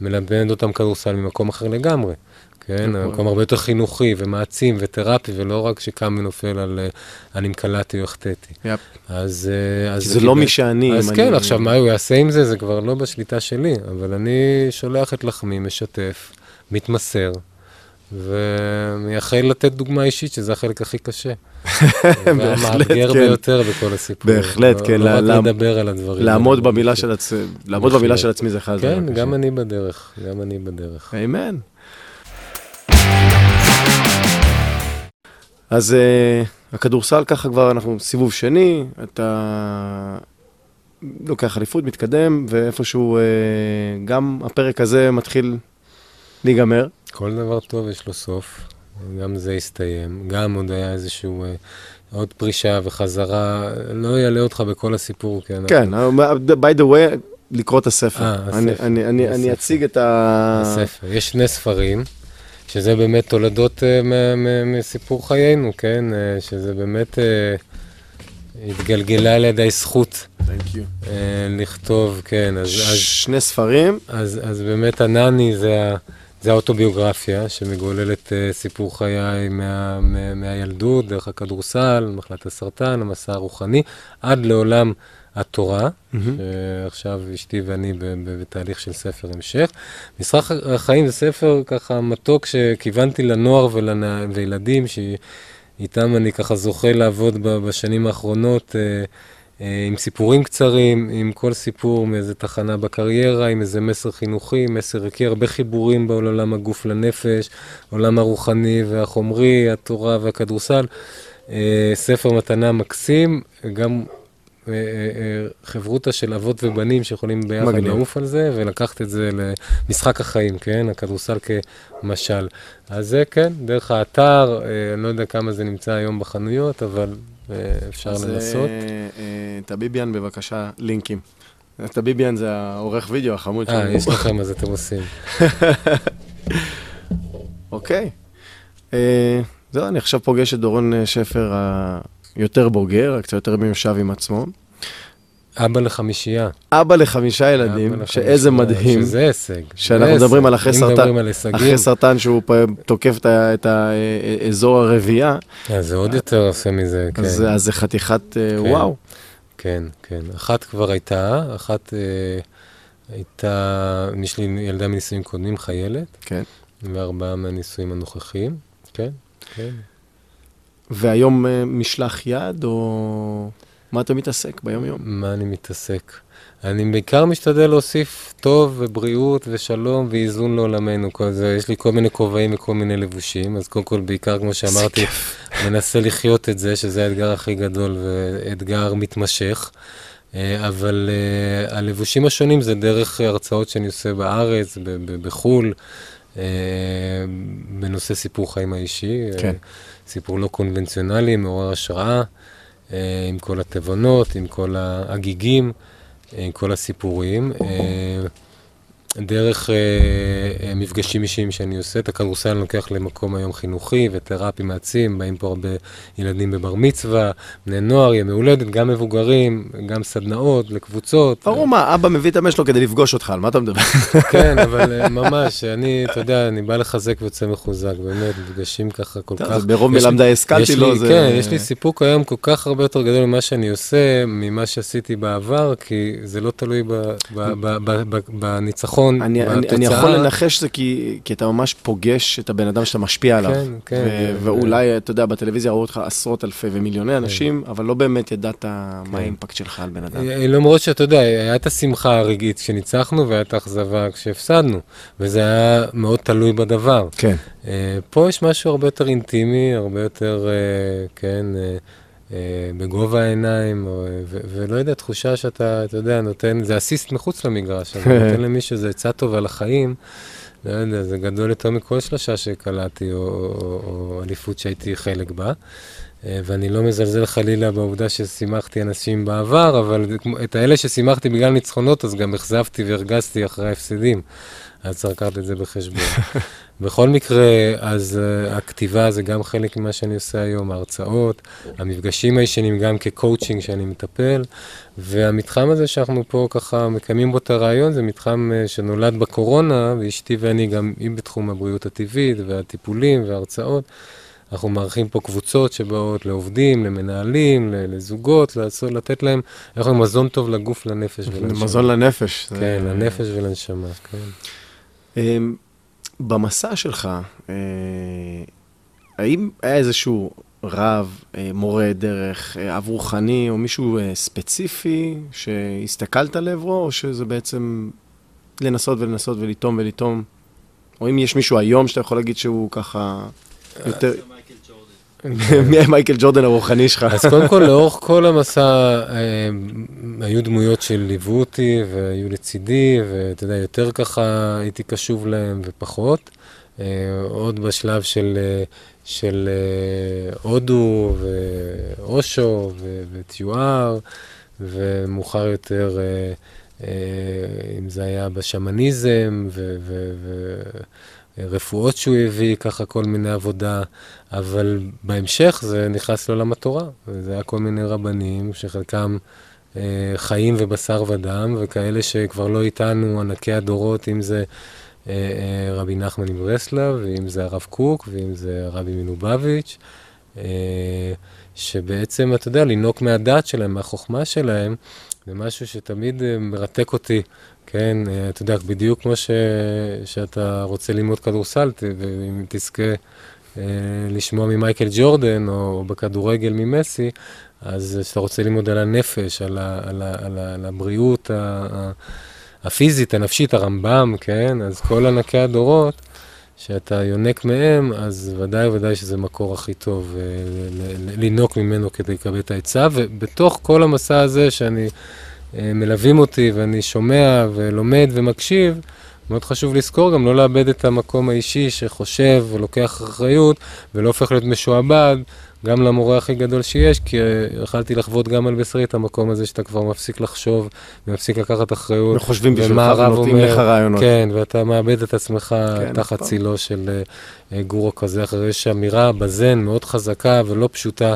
מלמד אותם כדורסל ממקום אחר לגמרי. כן, נכון. מקום הרבה יותר חינוכי ומעצים ותרפי, ולא רק שקם ונופל על אני מקלעתי או החטאתי. יפ. אז... אז כי זה לא מי שאני. אז כן, עכשיו מה הוא יעשה עם זה, זה כבר לא בשליטה שלי, אבל אני שולח את לחמי, משתף, מתמסר, ומייחל לתת דוגמה אישית, שזה החלק הכי קשה. בהחלט, כן. המאתגר ביותר בכל הסיפור. בהחלט, כן. לא רק לדבר על הדברים. לעמוד במילה של עצמי, לעמוד במילה של עצמי זה אחד הדברים כן, גם אני בדרך, גם אני בדרך. אמן. אז uh, הכדורסל ככה כבר אנחנו סיבוב שני, אתה לוקח אליפות, מתקדם, ואיפשהו uh, גם הפרק הזה מתחיל להיגמר. כל דבר טוב יש לו סוף, גם זה הסתיים, גם עוד היה איזשהו... Uh, עוד פרישה וחזרה, לא יעלה אותך בכל הסיפור, כן. כן, by the way, לקרוא את הספר. אה, הספר. אני, אני, אני, אני אציג את ה... הספר. יש שני ספרים. שזה באמת תולדות uh, מסיפור חיינו, כן? Uh, שזה באמת uh, התגלגלה לידי זכות. uh, לכתוב, כן. אז, ש- אז, שני ספרים. אז, אז באמת הנני זה, זה האוטוביוגרפיה שמגוללת uh, סיפור חיי מה, מה, מהילדות, דרך הכדורסל, מחלת הסרטן, המסע הרוחני, עד לעולם התורה, mm-hmm. שעכשיו אשתי ואני בתהליך של ספר המשך. משחק החיים זה ספר ככה מתוק שכיוונתי לנוער ולנע... וילדים, שאיתם אני ככה זוכה לעבוד בשנים האחרונות. אה, אה, עם סיפורים קצרים, עם כל סיפור מאיזה תחנה בקריירה, עם איזה מסר חינוכי, מסר ערכי, הרבה חיבורים בעולם הגוף לנפש, עולם הרוחני והחומרי, התורה והכדורסל. אה, ספר מתנה מקסים, גם חברותא של אבות ובנים שיכולים ביחד לעוף על זה, ולקחת את זה למשחק החיים, כן? הכדורסל כמשל. אז זה כן, דרך האתר, אני לא יודע כמה זה נמצא היום בחנויות, אבל אפשר אז לנסות. אז טביביאן, בבקשה, לינקים. טביביאן זה העורך וידאו החמוד שלנו. אה, יש לכם, אז אתם עושים. אוקיי. זהו, אני עכשיו פוגש את דורון שפר יותר בוגר, קצת יותר מיושב עם עצמו. אבא לחמישייה. אבא לחמישה ילדים, שאיזה מדהים. שזה הישג. שאנחנו מדברים על אחרי סרטן, אחרי סרטן שהוא תוקף את האזור הרבייה. אז זה עוד יותר עושה מזה, כן. אז זה חתיכת אה, כן, וואו. כן, כן. אחת כבר הייתה, אחת אה, הייתה, יש לי ילדה מנישואים קודמים, חיילת. כן. וארבעה מהנישואים הנוכחיים, כן, כן. והיום אה, משלח יד, או מה אתה מתעסק ביום-יום? מה אני מתעסק? אני בעיקר משתדל להוסיף טוב ובריאות ושלום ואיזון לעולמנו. כל זה, יש לי כל מיני כובעים וכל מיני לבושים, אז קודם כל, בעיקר, כמו שאמרתי, מנסה לחיות את זה, שזה האתגר הכי גדול ואתגר מתמשך. אה, אבל uh, הלבושים השונים זה דרך הרצאות שאני עושה בארץ, בחו"ל, בנושא סיפור חיים האישי. כן. Uh, סיפור לא קונבנציונלי, מעורר השראה, אה, עם כל התיבונות, עם כל ההגיגים, עם כל הסיפורים. דרך אה, אה, מפגשים אישיים שאני עושה, את הכדורסל אני לוקח למקום היום חינוכי ותרפי מעצים, באים פה הרבה ילדים בבר מצווה, בני נוער, ימי הולדת, גם מבוגרים, גם סדנאות לקבוצות. ברור מה, אבא מביא את הבן שלו כדי לפגוש אותך, על מה אתה מדבר? כן, אבל אה, ממש, אני, אתה יודע, אני בא לחזק ויוצא מחוזק, באמת, מפגשים ככה כל כך... ברוב יש השכלתי לו, זה... כן, יש לי סיפוק היום כל כך הרבה יותר גדול ממה שאני עושה, ממה שעשיתי בעבר, כי זה לא תלוי בניצחון, אני, אני, בתוצאה. אני יכול לנחש שזה כי, כי אתה ממש פוגש את הבן אדם שאתה משפיע עליו. כן, כן. ו- ו- ואולי, אתה יודע, בטלוויזיה ראו אותך עשרות אלפי ומיליוני אנשים, אבל לא באמת ידעת מה האימפקט שלך על בן אדם. אה, למרות שאתה יודע, היה את השמחה הרגעית כשניצחנו, והיה את האכזבה כשהפסדנו, וזה היה מאוד תלוי בדבר. כן. אה, פה יש משהו הרבה יותר אינטימי, הרבה יותר, אה, כן, בגובה העיניים, או, אה, ו- ולא יודע, תחושה שאתה, אתה יודע, נותן, זה אסיסט מחוץ למגרש, אבל נותן למישהו איזה עצה טובה לחיים, לא יודע, זה גדול יותר מכל שלושה שקלעתי, או, או, או אליפות שהייתי חלק בה. אה, ואני לא מזלזל חלילה בעובדה ששימחתי אנשים בעבר, אבל את האלה ששימחתי בגלל ניצחונות, אז גם אכזבתי והרגזתי אחרי ההפסדים. אז צריך לקחת את זה בחשבון. בכל מקרה, אז uh, הכתיבה זה גם חלק ממה שאני עושה היום, ההרצאות, המפגשים הישנים גם כקואוצ'ינג שאני מטפל, והמתחם הזה שאנחנו פה ככה מקיימים בו את הרעיון, זה מתחם uh, שנולד בקורונה, ואשתי ואני גם, היא בתחום הבריאות הטבעית והטיפולים וההרצאות. אנחנו מארחים פה קבוצות שבאות לעובדים, למנהלים, לזוגות, לעשות, לתת להם, איך אומרים, מזון טוב לגוף, לנפש ולנשמה. מזון לנפש. זה- כן, לנפש ולנשמה, כן. אמ, במסע שלך, אה, האם היה איזשהו רב, אה, מורה דרך, אה, אב רוחני, או מישהו אה, ספציפי שהסתכלת לעברו, או שזה בעצם לנסות ולנסות ולטום ולטום? או אם יש מישהו היום שאתה יכול להגיד שהוא ככה יותר... מי מייקל ג'ורדן הרוחני שלך? אז קודם כל, לאורך כל המסע אה, היו דמויות שליוו אותי והיו לצידי, ואתה יודע, יותר ככה הייתי קשוב להם ופחות. אה, עוד בשלב של, אה, אה, הודו ואושו וטיואר, ומאוחר יותר, אם זה היה בשמניזם ו- רפואות שהוא הביא, ככה כל מיני עבודה, אבל בהמשך זה נכנס לעולם התורה. זה היה כל מיני רבנים שחלקם אה, חיים ובשר ודם, וכאלה שכבר לא איתנו, ענקי הדורות, אם זה אה, אה, רבי נחמן מברסלב, ואם זה הרב קוק, ואם זה הרבי מלובביץ', אה, שבעצם, אתה יודע, לינוק מהדת שלהם, מהחוכמה שלהם, זה משהו שתמיד אה, מרתק אותי. כן, אה, אתה יודע, בדיוק כמו ש... שאתה רוצה ללמוד כדורסל, ת... ואם תזכה אה, לשמוע ממייקל ג'ורדן, או בכדורגל ממסי, אז כשאתה רוצה ללמוד על הנפש, על, ה... על, ה... על, ה... על הבריאות ה... הפיזית, הנפשית, הרמב"ם, כן? אז כל ענקי הדורות, שאתה יונק מהם, אז ודאי וודאי שזה מקור הכי טוב אה, לינוק ממנו כדי לקבל את העצה, ובתוך כל המסע הזה שאני... אה, מלווים אותי ואני שומע ולומד ומקשיב, מאוד חשוב לזכור גם לא לאבד את המקום האישי שחושב ולוקח אחריות ולא הופך להיות משועבד, גם למורה הכי גדול שיש, כי אה, יכלתי לחוות גם על בשרי את המקום הזה שאתה כבר מפסיק לחשוב ומפסיק לקחת אחריות. וחושבים בשבילך ונותנים לך רעיונות. כן, ואתה מאבד את עצמך כן, תחת נכון. צילו של אה, גורו כזה אחר. יש אמירה בזן מאוד חזקה ולא פשוטה,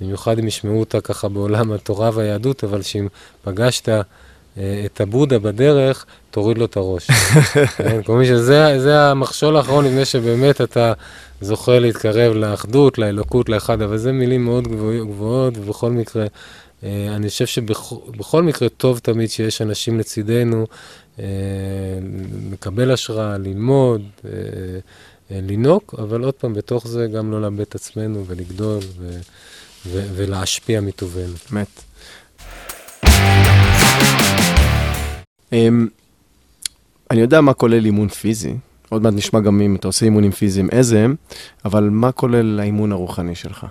במיוחד אם ישמעו אותה ככה בעולם התורה והיהדות, אבל שאם פגשת אה, את הבודה בדרך, תוריד לו את הראש. כן, כלומר שזה זה המכשול האחרון לפני שבאמת אתה זוכה להתקרב לאחדות, לאלוקות, לאחד, אבל זה מילים מאוד גבוה- גבוהות, ובכל מקרה, אה, אני חושב שבכל מקרה טוב תמיד שיש אנשים לצידנו, אה, לקבל השראה, ללמוד, אה, לינוק, אבל עוד פעם, בתוך זה גם לא לאבד את עצמנו ולגדול ו- ו- ולהשפיע מטובנו. אמת. אמ, אני יודע מה כולל אימון פיזי, עוד מעט נשמע גם אם אתה עושה אימונים פיזיים איזה הם, אבל מה כולל האימון הרוחני שלך?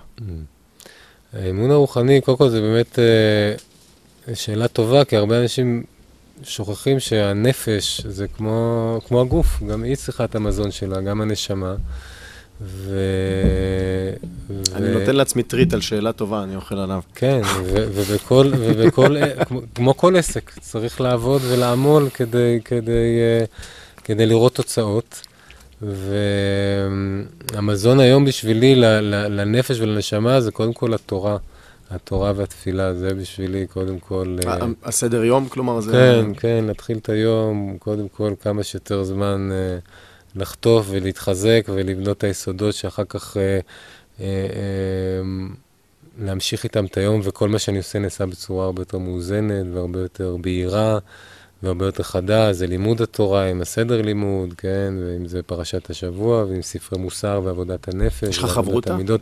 האימון הרוחני, קודם כל זה באמת אה, שאלה טובה, כי הרבה אנשים שוכחים שהנפש זה כמו, כמו הגוף, גם היא צריכה את המזון שלה, גם הנשמה. ו... אני נותן לעצמי טריט על שאלה טובה, אני אוכל עליו. כן, ובכל, ובכל, כמו- כמו כל עסק, צריך לעבוד ולעמול כדי, כדי, אה, כדי לראות תוצאות. והמזון היום בשבילי, לנפש ולנשמה, זה קודם כל התורה. התורה והתפילה, זה בשבילי קודם כל... אה, הסדר יום, כלומר, זה... כן, כן, להתחיל את היום, קודם כל כמה שיותר זמן אה, לחטוף ולהתחזק ולבנות את היסודות שאחר כך אה, אה, אה, להמשיך איתם את היום, וכל מה שאני עושה נעשה בצורה הרבה יותר מאוזנת והרבה יותר בהירה והרבה יותר חדה. זה לימוד התורה עם הסדר לימוד, כן, ואם זה פרשת השבוע ועם ספרי מוסר ועבודת הנפש. יש לך? המידות.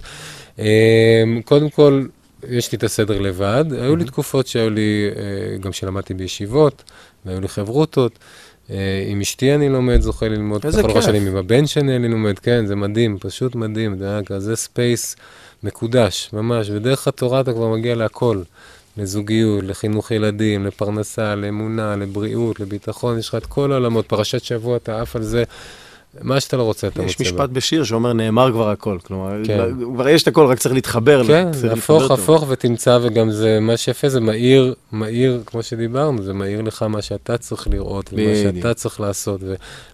אה, קודם כל, יש לי את הסדר לבד. היו לי תקופות שהיו לי, אה, גם שלמדתי בישיבות, והיו לי חברותות. אה, עם אשתי אני לומד, זוכה ללמוד איזה כל כיף. השנים, עם הבן שלי אני לומד, כן, זה מדהים, פשוט מדהים, זה היה כזה space מקודש, ממש, ודרך התורה אתה כבר מגיע להכל, לזוגיות, לחינוך ילדים, לפרנסה, לאמונה, לבריאות, לביטחון, יש לך את כל העולמות, פרשת שבוע, אתה עף על זה, מה שאתה לא רוצה, אתה יש מוצא. משפט בשיר שאומר, נאמר כבר הכל. כלומר, כן. כבר יש את הכל, רק צריך להתחבר. כן, צריך הפוך, להתחבר טוב. הפוך ותמצא, וגם זה, מה שיפה זה מאיר, מאיר, כמו שדיברנו, זה מאיר לך מה שאתה צריך לראות, ומה. שאתה צריך לעשות,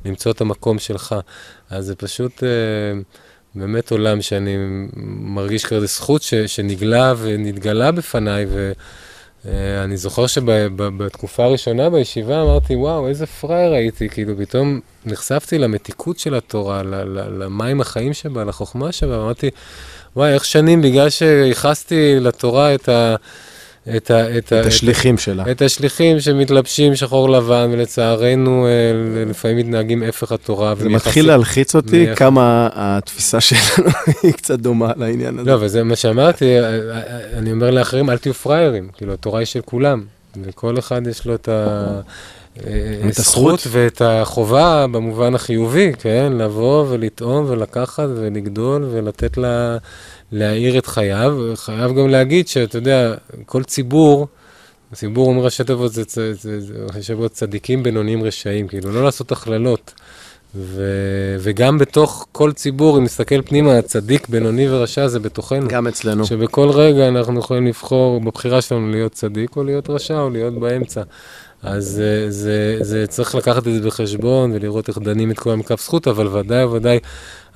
ולמצוא את המקום שלך. אז זה פשוט אה, באמת עולם שאני מרגיש כזה זכות ש, שנגלה ונתגלה בפניי, ואני זוכר שבתקופה הראשונה בישיבה אמרתי, וואו, איזה פראייר הייתי, כאילו פתאום נחשפתי למתיקות של התורה, למים החיים שבה, לחוכמה שבה, ואמרתי, וואי, איך שנים, בגלל שייחסתי לתורה את ה... את, ה, את, את השליחים שלה. את השליחים שמתלבשים שחור לבן, ולצערנו אה, לפעמים מתנהגים הפך התורה. זה ומייחסים- מתחיל להלחיץ אותי מייח- כמה התפיסה שלנו היא קצת דומה לעניין הזה. לא, וזה מה שאמרתי, אה, אה, אני אומר לאחרים, אל תהיו פראיירים, כאילו, התורה היא של כולם, וכל אחד יש לו את ה... את הזכות. ואת החובה במובן החיובי, כן? לבוא ולטעום ולקחת ולגדול ולתת לה, להאיר את חייו. חייב גם להגיד שאתה יודע, כל ציבור, ציבור אומר ראשי תיבות, זה, זה, זה, זה ראשי תיבות צדיקים, בינוניים, רשעים, כאילו, לא לעשות הכללות. ו, וגם בתוך כל ציבור, אם נסתכל פנימה, צדיק, בינוני ורשע זה בתוכנו. גם אצלנו. שבכל רגע אנחנו יכולים לבחור בבחירה שלנו להיות צדיק או להיות רשע או להיות באמצע. אז זה, זה, זה צריך לקחת את זה בחשבון ולראות איך דנים את כל מכף זכות, אבל ודאי וודאי,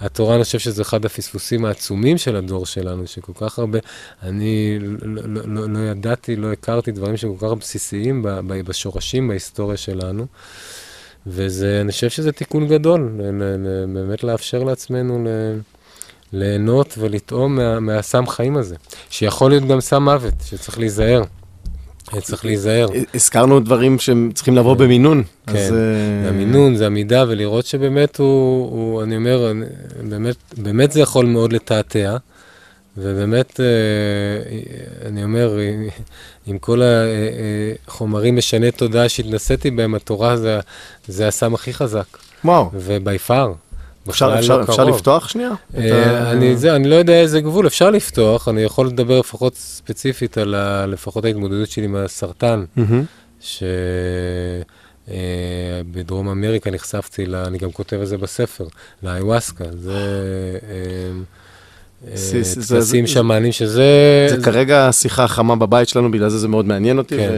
התורה, אני חושב שזה אחד הפספוסים העצומים של הדור שלנו, שכל כך הרבה, אני לא, לא, לא, לא ידעתי, לא הכרתי דברים שכל כך בסיסיים ב- ב- בשורשים, בהיסטוריה שלנו. וזה, אני חושב שזה תיקון גדול, ל- ל- באמת לאפשר לעצמנו ל... ליהנות ולטעום מה, מהסם חיים הזה, שיכול להיות גם סם מוות, שצריך להיזהר. צריך להיזהר. הזכרנו דברים שהם צריכים לבוא במינון. כן, אז, אה, המינון, זה המידה, ולראות שבאמת הוא, הוא אני אומר, באמת, באמת זה יכול מאוד לתעתע, ובאמת, אה, אני אומר, עם- עם כל החומרים משני תודעה שהתנסיתי בהם, התורה זה, זה הסם הכי חזק, וואו, ובי פאר. אפשר- אפשר אפשר לפתוח שנייה? את אה, אני, זה, אני לא יודע איזה גבול אפשר לפתוח, אני יכול לדבר לפחות ספציפית על ה, לפחות ההתמודדות שלי עם הסרטן, מהמם. שבדרום אמריקה נחשפתי, לה, אני גם כותב על זה בספר, לאיווסקה, זה אה, אה, טקסים זה- שמאנים שזה... זה כרגע השיחה חמה בבית שלנו, בגלל זה זה מאוד מעניין אותי, כן,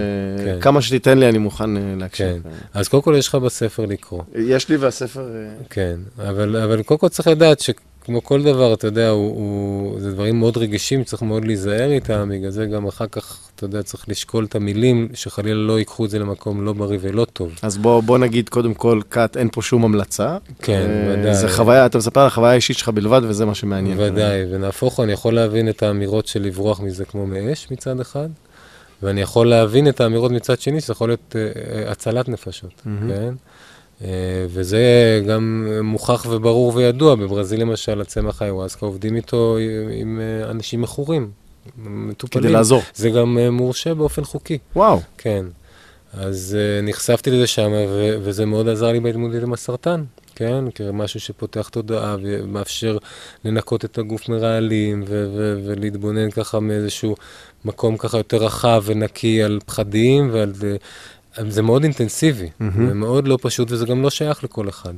כן. וכמה שתיתן לי אני מוכן אה, להקשיב. כן. אז קודם כל יש לך בספר לקרוא. יש לי והספר... אה, כן, אבל, אבל קודם כל צריך לדעת שכמו כל דבר, אתה יודע, הוא, הוא, זה דברים מאוד רגישים, צריך מאוד להיזהר איתם, בגלל זה גם אחר כך, אתה יודע, צריך לשקול את המילים, שחלילה לא ייקחו את זה למקום לא בריא ולא טוב. אז בוא, בוא נגיד קודם כל, קאט, אין פה שום המלצה. כן, אה, ודאי. זה חוויה, אתה מספר על החוויה האישית שלך בלבד, וזה מה שמעניין. ודאי, ונהפוך אני יכול להבין את האמירות של לברוח מזה כמו מאש מצד אחד, ואני יכול להבין את האמירות מצד שני, שזה יכול להיות אה, אה, הצלת נפשות, מהמם. כן? אה, וזה גם מוכח וברור וידוע, בברזיל למשל, הצמח האיוואסקה, עובדים איתו עם, עם אה, אנשים מכורים, מטופלים. כדי לעזור. זה גם אה, מורשה באופן חוקי, וואו, כן. אז נחשפתי לזה שם, וזה מאוד עזר לי בהתמודדות עם הסרטן, כן? כמשהו שפותח תודעה ומאפשר לנקות את הגוף מרעלים, ו- ו- ולהתבונן ככה מאיזשהו מקום ככה יותר רחב ונקי על פחדים ועל... זה מאוד אינטנסיבי, מהמם. ומאוד לא פשוט, וזה גם לא שייך לכל אחד.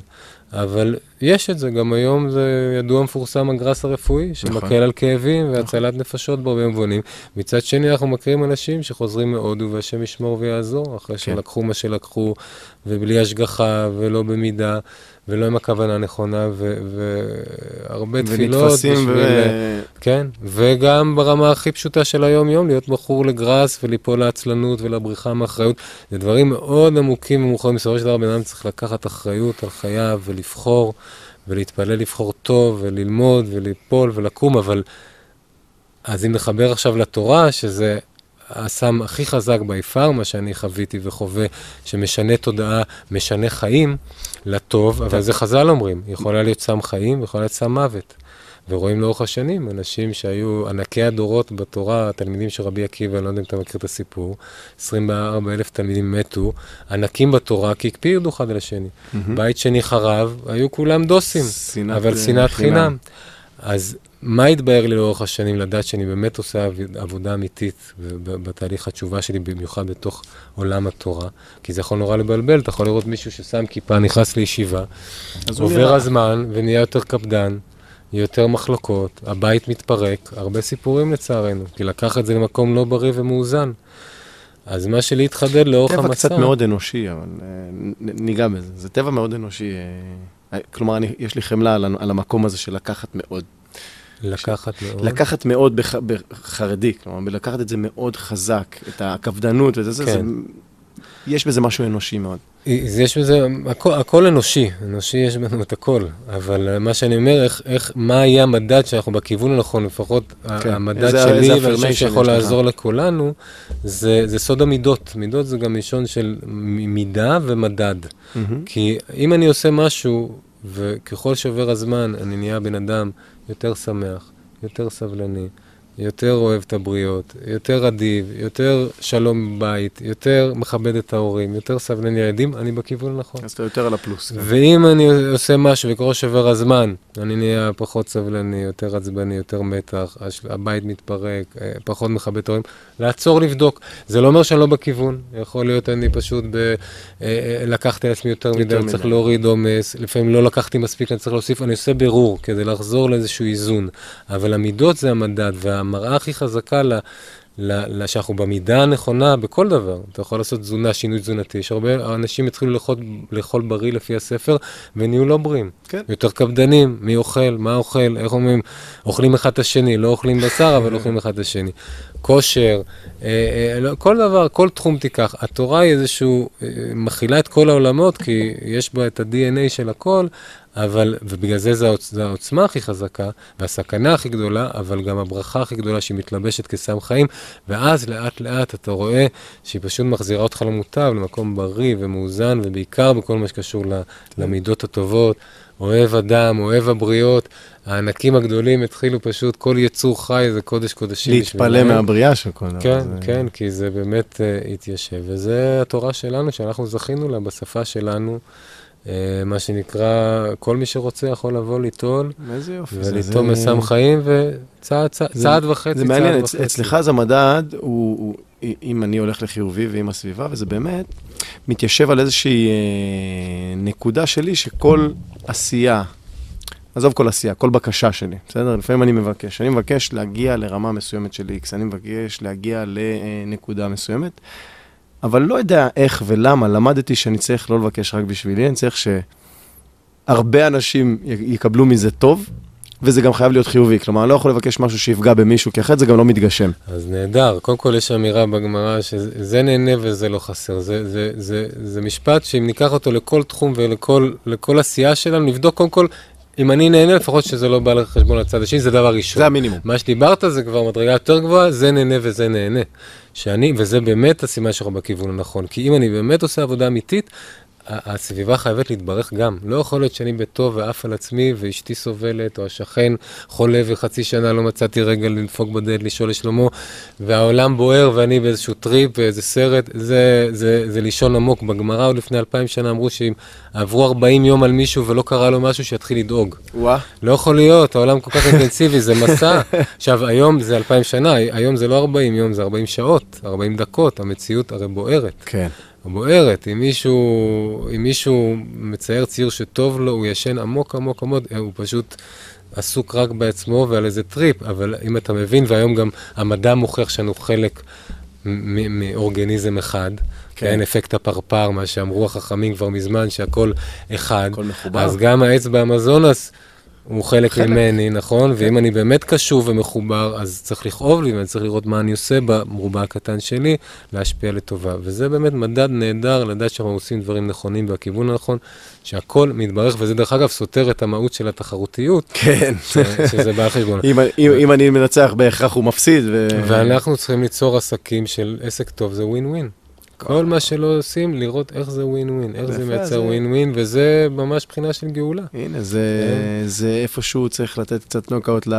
אבל יש את זה, גם היום זה ידוע מפורסם הגראס הרפואי, שמקל נכון. על כאבים והצלת נפשות בהרבה מובנים. מצד שני, אנחנו מכירים אנשים שחוזרים מהודו והשם ישמור ויעזור, אחרי כן. שלקחו מה שלקחו, ובלי השגחה, ולא במידה, ולא עם הכוונה הנכונה, והרבה תפילות ונתפסים בשביל... ו... כן, וגם ברמה הכי פשוטה של היום-יום, להיות מכור לגראס וליפול לעצלנות ולבריחה מאחריות. זה דברים מאוד עמוקים ומאוחרים. בסופו של דבר, בן אדם צריך לקחת אחריות על חייו ולבחור, ולהתפלל לבחור טוב, וללמוד, וליפול ולקום, אבל... אז אם נחבר עכשיו לתורה, שזה הסם הכי חזק בי-פאר, מה שאני חוויתי וחווה, שמשנה תודעה, משנה חיים, לטוב, אבל זה חז"ל אומרים, יכולה להיות סם חיים ויכולה להיות סם מוות. ורואים לאורך השנים אנשים שהיו ענקי הדורות בתורה, תלמידים של רבי עקיבא, אני לא יודע אם אתה מכיר את הסיפור, 24 אלף תלמידים מתו, ענקים בתורה, כי הקפידו אחד על השני. בית שני חרב, היו כולם דוסים, אבל אה, שנאת חינם. חינם. אז מה התבהר לי לאורך השנים? לדעת שאני באמת עושה עב- עבודה אמיתית בתהליך התשובה שלי, במיוחד בתוך עולם התורה, כי זה יכול נורא לבלבל, אתה יכול לראות מישהו ששם כיפה, נכנס לישיבה, עובר נראה. הזמן ונהיה יותר קפדן, יותר מחלוקות, הבית מתפרק, הרבה סיפורים לצערנו, כי לקח את זה למקום לא בריא ומאוזן. אז מה שלי התחדד לאורך טבע המצע. קצת מאוד אנושי, אבל אה, ניגע בזה. זה טבע מאוד אנושי. אה, כלומר, אני, יש לי חמלה על, על המקום הזה של לקחת מאוד. לקחת מאוד. לקחת מאוד בח, בחרדי, כלומר, לקחת את זה מאוד חזק, את הקפדנות ואת זה, כן. זה, יש בזה משהו אנושי מאוד. יש בזה, הכל, הכל אנושי, אנושי יש בנו את הכל, אבל מה שאני אומר, איך, איך, מה יהיה המדד שאנחנו בכיוון הנכון, לפחות כן, המדד איזה- שלי, ואני חושב שיכול יש לך? לעזור לכולנו, זה, זה סוד המידות. מידות זה גם לישון של מידה ומדד. כי אם אני עושה משהו, וככל שעובר הזמן, אני נהיה בן אדם יותר שמח, יותר סבלני, יותר אוהב את הבריות, יותר אדיב, יותר שלום בבית, יותר מכבד את ההורים, יותר סבלני לילדים, אני בכיוון הנכון. אז אתה יותר על הפלוס. כן. ואם אני עושה משהו וככל שעובר הזמן, אני נהיה פחות סבלני, יותר עצבני, יותר מתח, הבית מתפרק, אה, פחות מכבד את ההורים, לעצור לבדוק. זה לא אומר שאני לא בכיוון, יכול להיות אני פשוט ב... אה, אה, לקחתי על עצמי יותר מדי, יותר אני צריך מדי. להוריד עומס, לפעמים לא לקחתי מספיק, אני צריך להוסיף, אני עושה בירור כדי לחזור לאיזשהו איזון. אבל המידות זה המדד, והמראה הכי חזקה ל... ל- ל- שאנחנו במידה הנכונה בכל דבר. אתה יכול לעשות תזונה, שינוי תזונתי. יש הרבה אנשים התחילו לאכול, לאכול בריא לפי הספר, ונהיו לא בריאים. כן. יותר קפדנים, מי אוכל, מה אוכל, איך אומרים, אוכלים אחד את השני, לא אוכלים בשר, אבל אוכלים אחד את השני. כושר, אה, אה, לא, כל דבר, כל תחום תיקח. התורה היא איזשהו, אה, מכילה את כל העולמות, כי יש בה את ה-DNA של הכל, אבל, ובגלל זה זה העוצמה הכי חזקה, והסכנה הכי גדולה, אבל גם הברכה הכי גדולה שהיא מתלבשת כסם חיים, ואז לאט לאט אתה רואה שהיא פשוט מחזירה אותך למוטב, למקום בריא ומאוזן, ובעיקר בכל מה שקשור למידות הטובות. אוהב אדם, אוהב הבריות, הענקים הגדולים התחילו פשוט, כל יצור חי זה קודש קודשים. להתפלא. מהבריאה של כל דבר. כן, זה- כן, כי זה באמת uh, התיישב, וזה התורה שלנו, שאנחנו זכינו לה בשפה שלנו, uh, מה שנקרא, כל מי שרוצה יכול לבוא ליטול, איזה יופי. זה- וליטול זה- מסם חיים, וצעד צעד, זה- צעד וחצי, זה מעניין, וחצי. אצלך אז המדד הוא, הוא, אם אני הולך לחיובי ועם הסביבה, וזה באמת מתיישב על איזושהי אה, נקודה שלי שכל עשייה, עזוב כל עשייה, כל בקשה שלי, בסדר? לפעמים אני מבקש. אני מבקש להגיע לרמה מסוימת של X, אני מבקש להגיע לנקודה מסוימת, אבל לא יודע איך ולמה, למדתי שאני צריך לא לבקש רק בשבילי, אני צריך שהרבה אנשים יקבלו מזה טוב, וזה גם חייב להיות חיובי. כלומר, אני לא יכול לבקש משהו שיפגע במישהו, כי אחרת זה גם לא מתגשם. אז נהדר, קודם כל יש אמירה בגמרא שזה נהנה וזה לא חסר. זה, זה, זה, זה משפט שאם ניקח אותו לכל תחום ולכל לכל עשייה שלנו, נבדוק קודם כל, אם אני נהנה, לפחות שזה לא בא לחשבון הצד השני, זה דבר ראשון. זה המינימום. מה שדיברת זה כבר מדרגה יותר גבוהה, זה נהנה וזה נהנה. שאני, וזה באמת הסימן שאנחנו בכיוון הנכון. כי אם אני באמת עושה עבודה אמיתית, הסביבה חייבת להתברך גם. לא יכול להיות שאני בטוב ועף על עצמי, ואשתי סובלת, או השכן חולה וחצי שנה לא מצאתי רגע לדפוק בדלת, לשאול לשלומו, והעולם בוער ואני באיזשהו טריפ, באיזה סרט, זה, זה, זה לישון עמוק. בגמרא עוד לפני אלפיים שנה אמרו שאם עברו 40 יום על מישהו ולא קרה לו משהו, שיתחיל לדאוג. וואה. לא יכול להיות, העולם כל כך אינטנסיבי, זה מסע. עכשיו, היום זה אלפיים שנה, היום זה לא 40 יום, זה 40 שעות, 40 דקות, המציאות הרי בוערת. כן. או בוערת. אם מישהו, אם מישהו מצייר ציור שטוב לו, הוא ישן עמוק עמוק עמוק, הוא פשוט עסוק רק בעצמו ועל איזה טריפ. אבל אם אתה מבין, והיום גם המדע מוכיח שאנו חלק מאורגניזם אחד, כן. כן, אפקט הפרפר, מה שאמרו החכמים כבר מזמן, שהכל אחד. הכל מחובר. אז גם העץ באמזונס הוא חלק, חלק ממני, נכון? כן. ואם אני באמת קשוב ומחובר, אז צריך לכאוב לי, ואני צריך לראות מה אני עושה במרובע הקטן שלי, להשפיע לטובה. וזה באמת מדד נהדר לדעת שאנחנו עושים דברים נכונים בכיוון הנכון, שהכל מתברך, וזה דרך אגב סותר את המהות של התחרותיות. כן. שזה בא חשבון. אם, אם, אם אני מנצח, בהכרח הוא מפסיד. ו... ואנחנו צריכים ליצור עסקים של עסק טוב, זה ווין ווין. כל מה שלא עושים, לראות איך זה ווין ווין, איך זה מייצר ווין ווין, וזה ממש בחינה של גאולה. הנה, זה, כן. איפשהו צריך לתת קצת נוקאוט ל...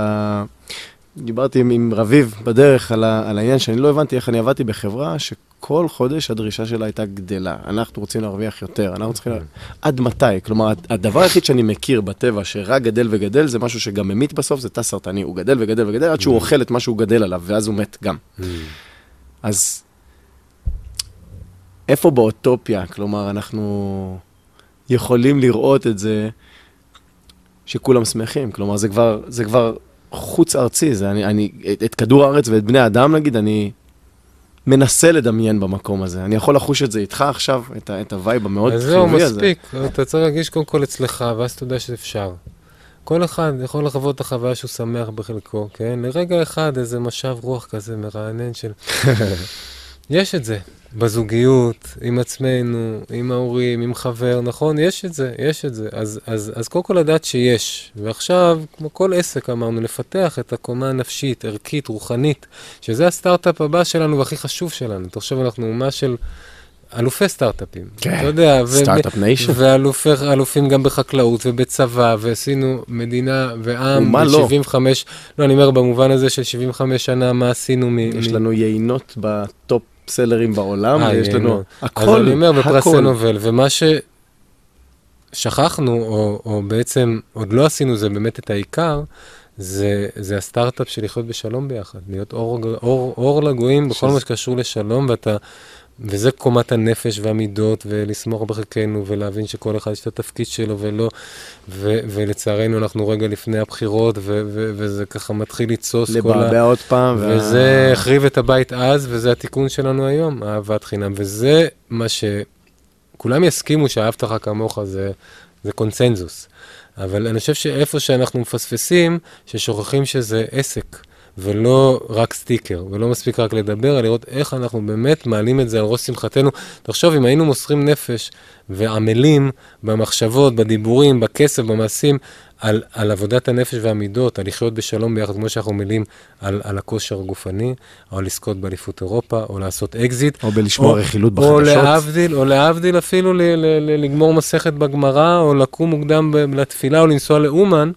דיברתי עם, עם רביב בדרך על, ה, על העניין שאני לא הבנתי איך אני עבדתי בחברה שכל חודש הדרישה שלה הייתה גדלה. אנחנו רוצים להרוויח יותר, אנחנו צריכים... לה... עד מתי? כלומר, הדבר היחיד שאני מכיר בטבע שרק גדל וגדל זה משהו שגם ממית בסוף, זה תא סרטני. הוא גדל וגדל וגדל עד שהוא אוכל את מה שהוא גדל עליו, ואז הוא מת גם. אז איפה באוטופיה? כלומר, אנחנו יכולים לראות את זה שכולם שמחים. כלומר, זה כבר, זה כבר חוץ ארצי. זה אני, אני, את, את כדור הארץ ואת בני האדם, נגיד, אני מנסה לדמיין במקום הזה. אני יכול לחוש את זה איתך עכשיו, את, את ה vibe המאוד חיובי הזה. אז זהו, מספיק. אתה צריך להרגיש קודם כל אצלך, ואז אתה יודע שאפשר. כל אחד יכול לחוות את החוויה שהוא שמח בחלקו, כן? לרגע אחד איזה משב רוח כזה מרענן של... יש את זה. בזוגיות, עם עצמנו, עם ההורים, עם חבר, נכון? יש את זה, יש את זה. אז, אז, אז קודם כל לדעת שיש. ועכשיו, כמו כל עסק אמרנו, לפתח את הקומה הנפשית, ערכית, רוחנית, שזה הסטארט-אפ הבא שלנו והכי חשוב שלנו. תחשוב, אנחנו אומה של... אלופי סטארט-אפים, כן, אתה יודע, Start-Up Nation, ואלופים גם בחקלאות ובצבא, ועשינו מדינה ועם, ומה לא? 75, לא, אני אומר במובן הזה של 75 שנה, מה עשינו מ... יש לנו יינות ב top seller ים בעולם, אה, ויש לנו הכל, הכל. אז אני אומר, בפרסי נובל, ומה ששכחנו, או, או בעצם עוד לא עשינו, זה באמת את העיקר, זה, זה הסטארט-אפ של לחיות בשלום ביחד, להיות אור, אור, אור לגויים בכל מה שקשור לשלום, ואתה וזה קומת הנפש והמידות, ולסמוך בחלקנו, ולהבין שכל אחד יש את התפקיד שלו ולא, ו- ולצערנו אנחנו רגע לפני הבחירות, ו- ו- וזה ככה מתחיל לתסוס כל ה... לבעבע עוד פעם. וזה החריב את הבית אז, וזה התיקון שלנו היום, אהבת חינם. וזה מה שכולם יסכימו שאהבת לך כמוך, זה, זה קונצנזוס. אבל אני חושב שאיפה שאנחנו מפספסים, ששוכחים שזה עסק. ולא רק סטיקר, ולא מספיק רק לדבר, אלא לראות איך אנחנו באמת מעלים את זה על ראש שמחתנו. תחשוב, אם היינו מוסרים נפש ועמלים במחשבות, בדיבורים, בכסף, במעשים, על, על עבודת הנפש והמידות, על לחיות בשלום ביחד, כמו שאנחנו עמלים על, על הכושר הגופני, או לזכות באליפות אירופה, או לעשות אקזיט. או בלשמור רכילות בחדשות. או להבדיל, או להבדיל אפילו ל, ל, ל, לגמור מסכת בגמרא, או לקום מוקדם לתפילה, או לנסוע לאומן.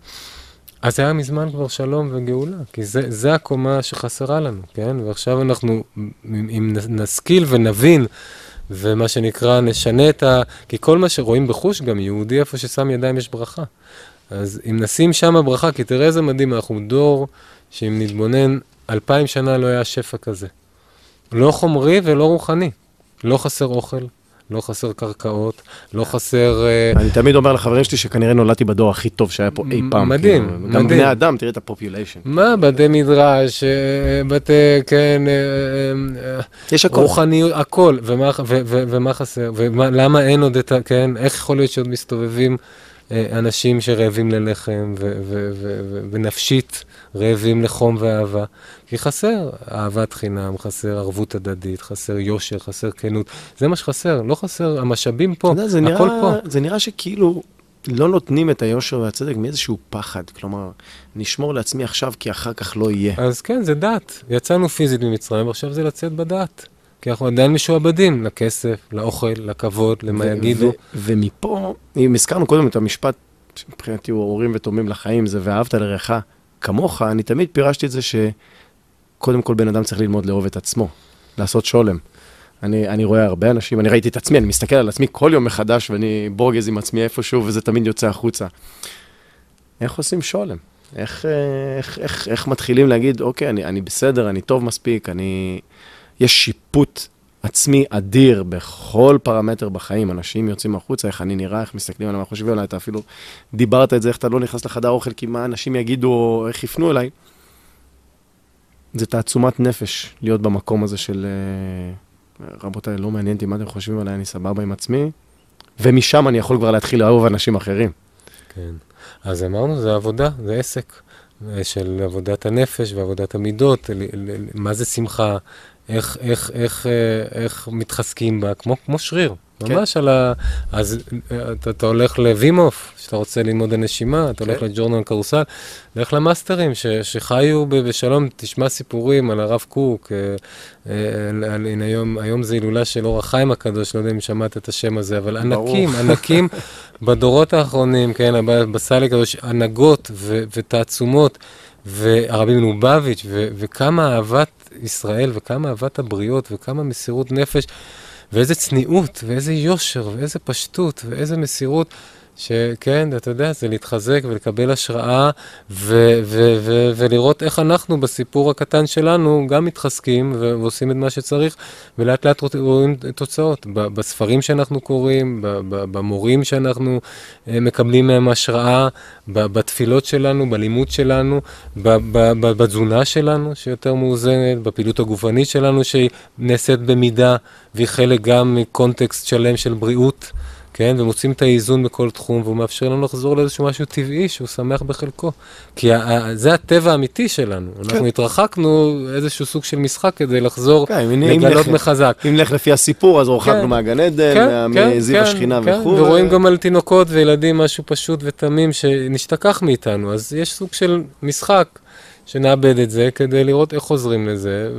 אז היה מזמן כבר שלום וגאולה, כי זה, זה הקומה שחסרה לנו, כן? ועכשיו אנחנו, אם נשכיל ונבין, ומה שנקרא, נשנה את ה... כי כל מה שרואים בחוש, גם יהודי, איפה ששם ידיים יש ברכה. אז אם נשים שם ברכה, כי תראה איזה מדהים, אנחנו דור שאם נתבונן, אלפיים שנה לא היה שפע כזה. לא חומרי ולא רוחני. לא חסר אוכל, לא חסר קרקעות, לא חסר... אה, אני תמיד אומר לחברים שלי שכנראה נולדתי בדור הכי טוב שהיה פה אי פעם. מדהים, מדהים. גם בני אדם, תראה את הפופוליישן. מה, בתי מדרש, אה, בתי, כן, אה, יש הכל. רוחניות, הכל, ומה חסר, ולמה אין עוד את ה... כן, איך יכול להיות שעוד מסתובבים אנשים שרעבים ללחם ונפשית רעבים לחום ואהבה? כי חסר אהבת חינם, חסר ערבות הדדית, חסר יושר, חסר כנות. זה מה שחסר, לא חסר, המשאבים פה, יודע, הכל נראה, פה. זה נראה שכאילו לא נותנים את היושר והצדק מאיזשהו פחד. כלומר, נשמור לעצמי עכשיו כי אחר כך לא יהיה. אז כן, זה דת. יצאנו פיזית ממצרים, ועכשיו זה לצאת בדת. כי אנחנו עדיין משועבדים לכסף, לאוכל, לכבוד, למה יגידו. ומפה, אם הזכרנו קודם את המשפט, מבחינתי הוא הורים ותומים לחיים, זה ואהבת לרעך כמוך, אני תמיד פירשתי את זה ש... קודם כל בן אדם צריך ללמוד לאהוב את עצמו, לעשות שולם. אני, אני רואה הרבה אנשים, אני ראיתי את עצמי, אני מסתכל על עצמי כל יום מחדש ואני בורגז עם עצמי איפשהו וזה תמיד יוצא החוצה. איך עושים שולם? איך, איך, איך, איך מתחילים להגיד, אוקיי, אני, אני בסדר, אני טוב מספיק, אני... יש שיפוט עצמי אדיר בכל פרמטר בחיים. אנשים יוצאים החוצה, איך אני נראה, איך מסתכלים עליי, מה חושבים עליי, אתה אפילו דיברת את זה, איך אתה לא נכנס לחדר אוכל, כי מה אנשים יגידו, איך יפנו אליי. זה תעצומת נפש להיות במקום הזה של, אה, רבותיי, לא מעניין אותי מה אתם חושבים עליי, אני סבבה עם עצמי, ומשם אני יכול כבר להתחיל לאהוב אנשים אחרים. כן. אז אמרנו, זה עבודה, זה עסק אה, של עבודת הנפש ועבודת המידות, מה זה שמחה, איך, איך, איך, אה, איך מתחזקים בה, כמו, כמו שריר. כן. ממש על ה... אז אה, אתה, אתה הולך לווימוף, שאתה רוצה ללמוד הנשימה, אתה כן. הולך לג'ורנל קרוסל, לך למאסטרים ש, שחיו בשלום, תשמע סיפורים על הרב קוק, אה, אה, על, הנה היום, היום זה הילולה של אור החיים הקדוש, לא יודע אם שמעת את השם הזה, אבל ענקים, ענקים בדורות האחרונים, כן, בסל הקדוש, הנהגות ו, ותעצומות. והרבי מלובביץ', וכמה אהבת ישראל, וכמה אהבת הבריות, וכמה מסירות נפש. ואיזה צניעות, ואיזה יושר, ואיזה פשטות, ואיזה מסירות. שכן, אתה יודע, זה להתחזק ולקבל השראה ו- ו- ו- ולראות איך אנחנו בסיפור הקטן שלנו גם מתחזקים ועושים את מה שצריך, ולאט לאט רואים תוצאות. בספרים שאנחנו קוראים, במורים שאנחנו אה, מקבלים מהם השראה, בתפילות שלנו, בלימוד שלנו, בתזונה שלנו שיותר מאוזנת, בפעילות הגופנית שלנו שהיא נעשית במידה, והיא חלק גם מקונטקסט שלם של בריאות. כן, ומוצאים את האיזון בכל תחום, והוא מאפשר לנו לחזור לאיזשהו משהו טבעי שהוא שמח בחלקו. כי זה הטבע האמיתי שלנו. כן. אנחנו התרחקנו איזשהו סוג של משחק כדי לחזור, כן, לגלות מחזק. אם נלך לפי הסיפור, אז הורחקנו כן, מהגן עדן, כן, כן מזיו כן, השכינה כן, וכו'. ורואים גם על תינוקות וילדים משהו פשוט ותמים שנשתכח מאיתנו, אז יש סוג של משחק שנאבד את זה כדי לראות איך חוזרים לזה,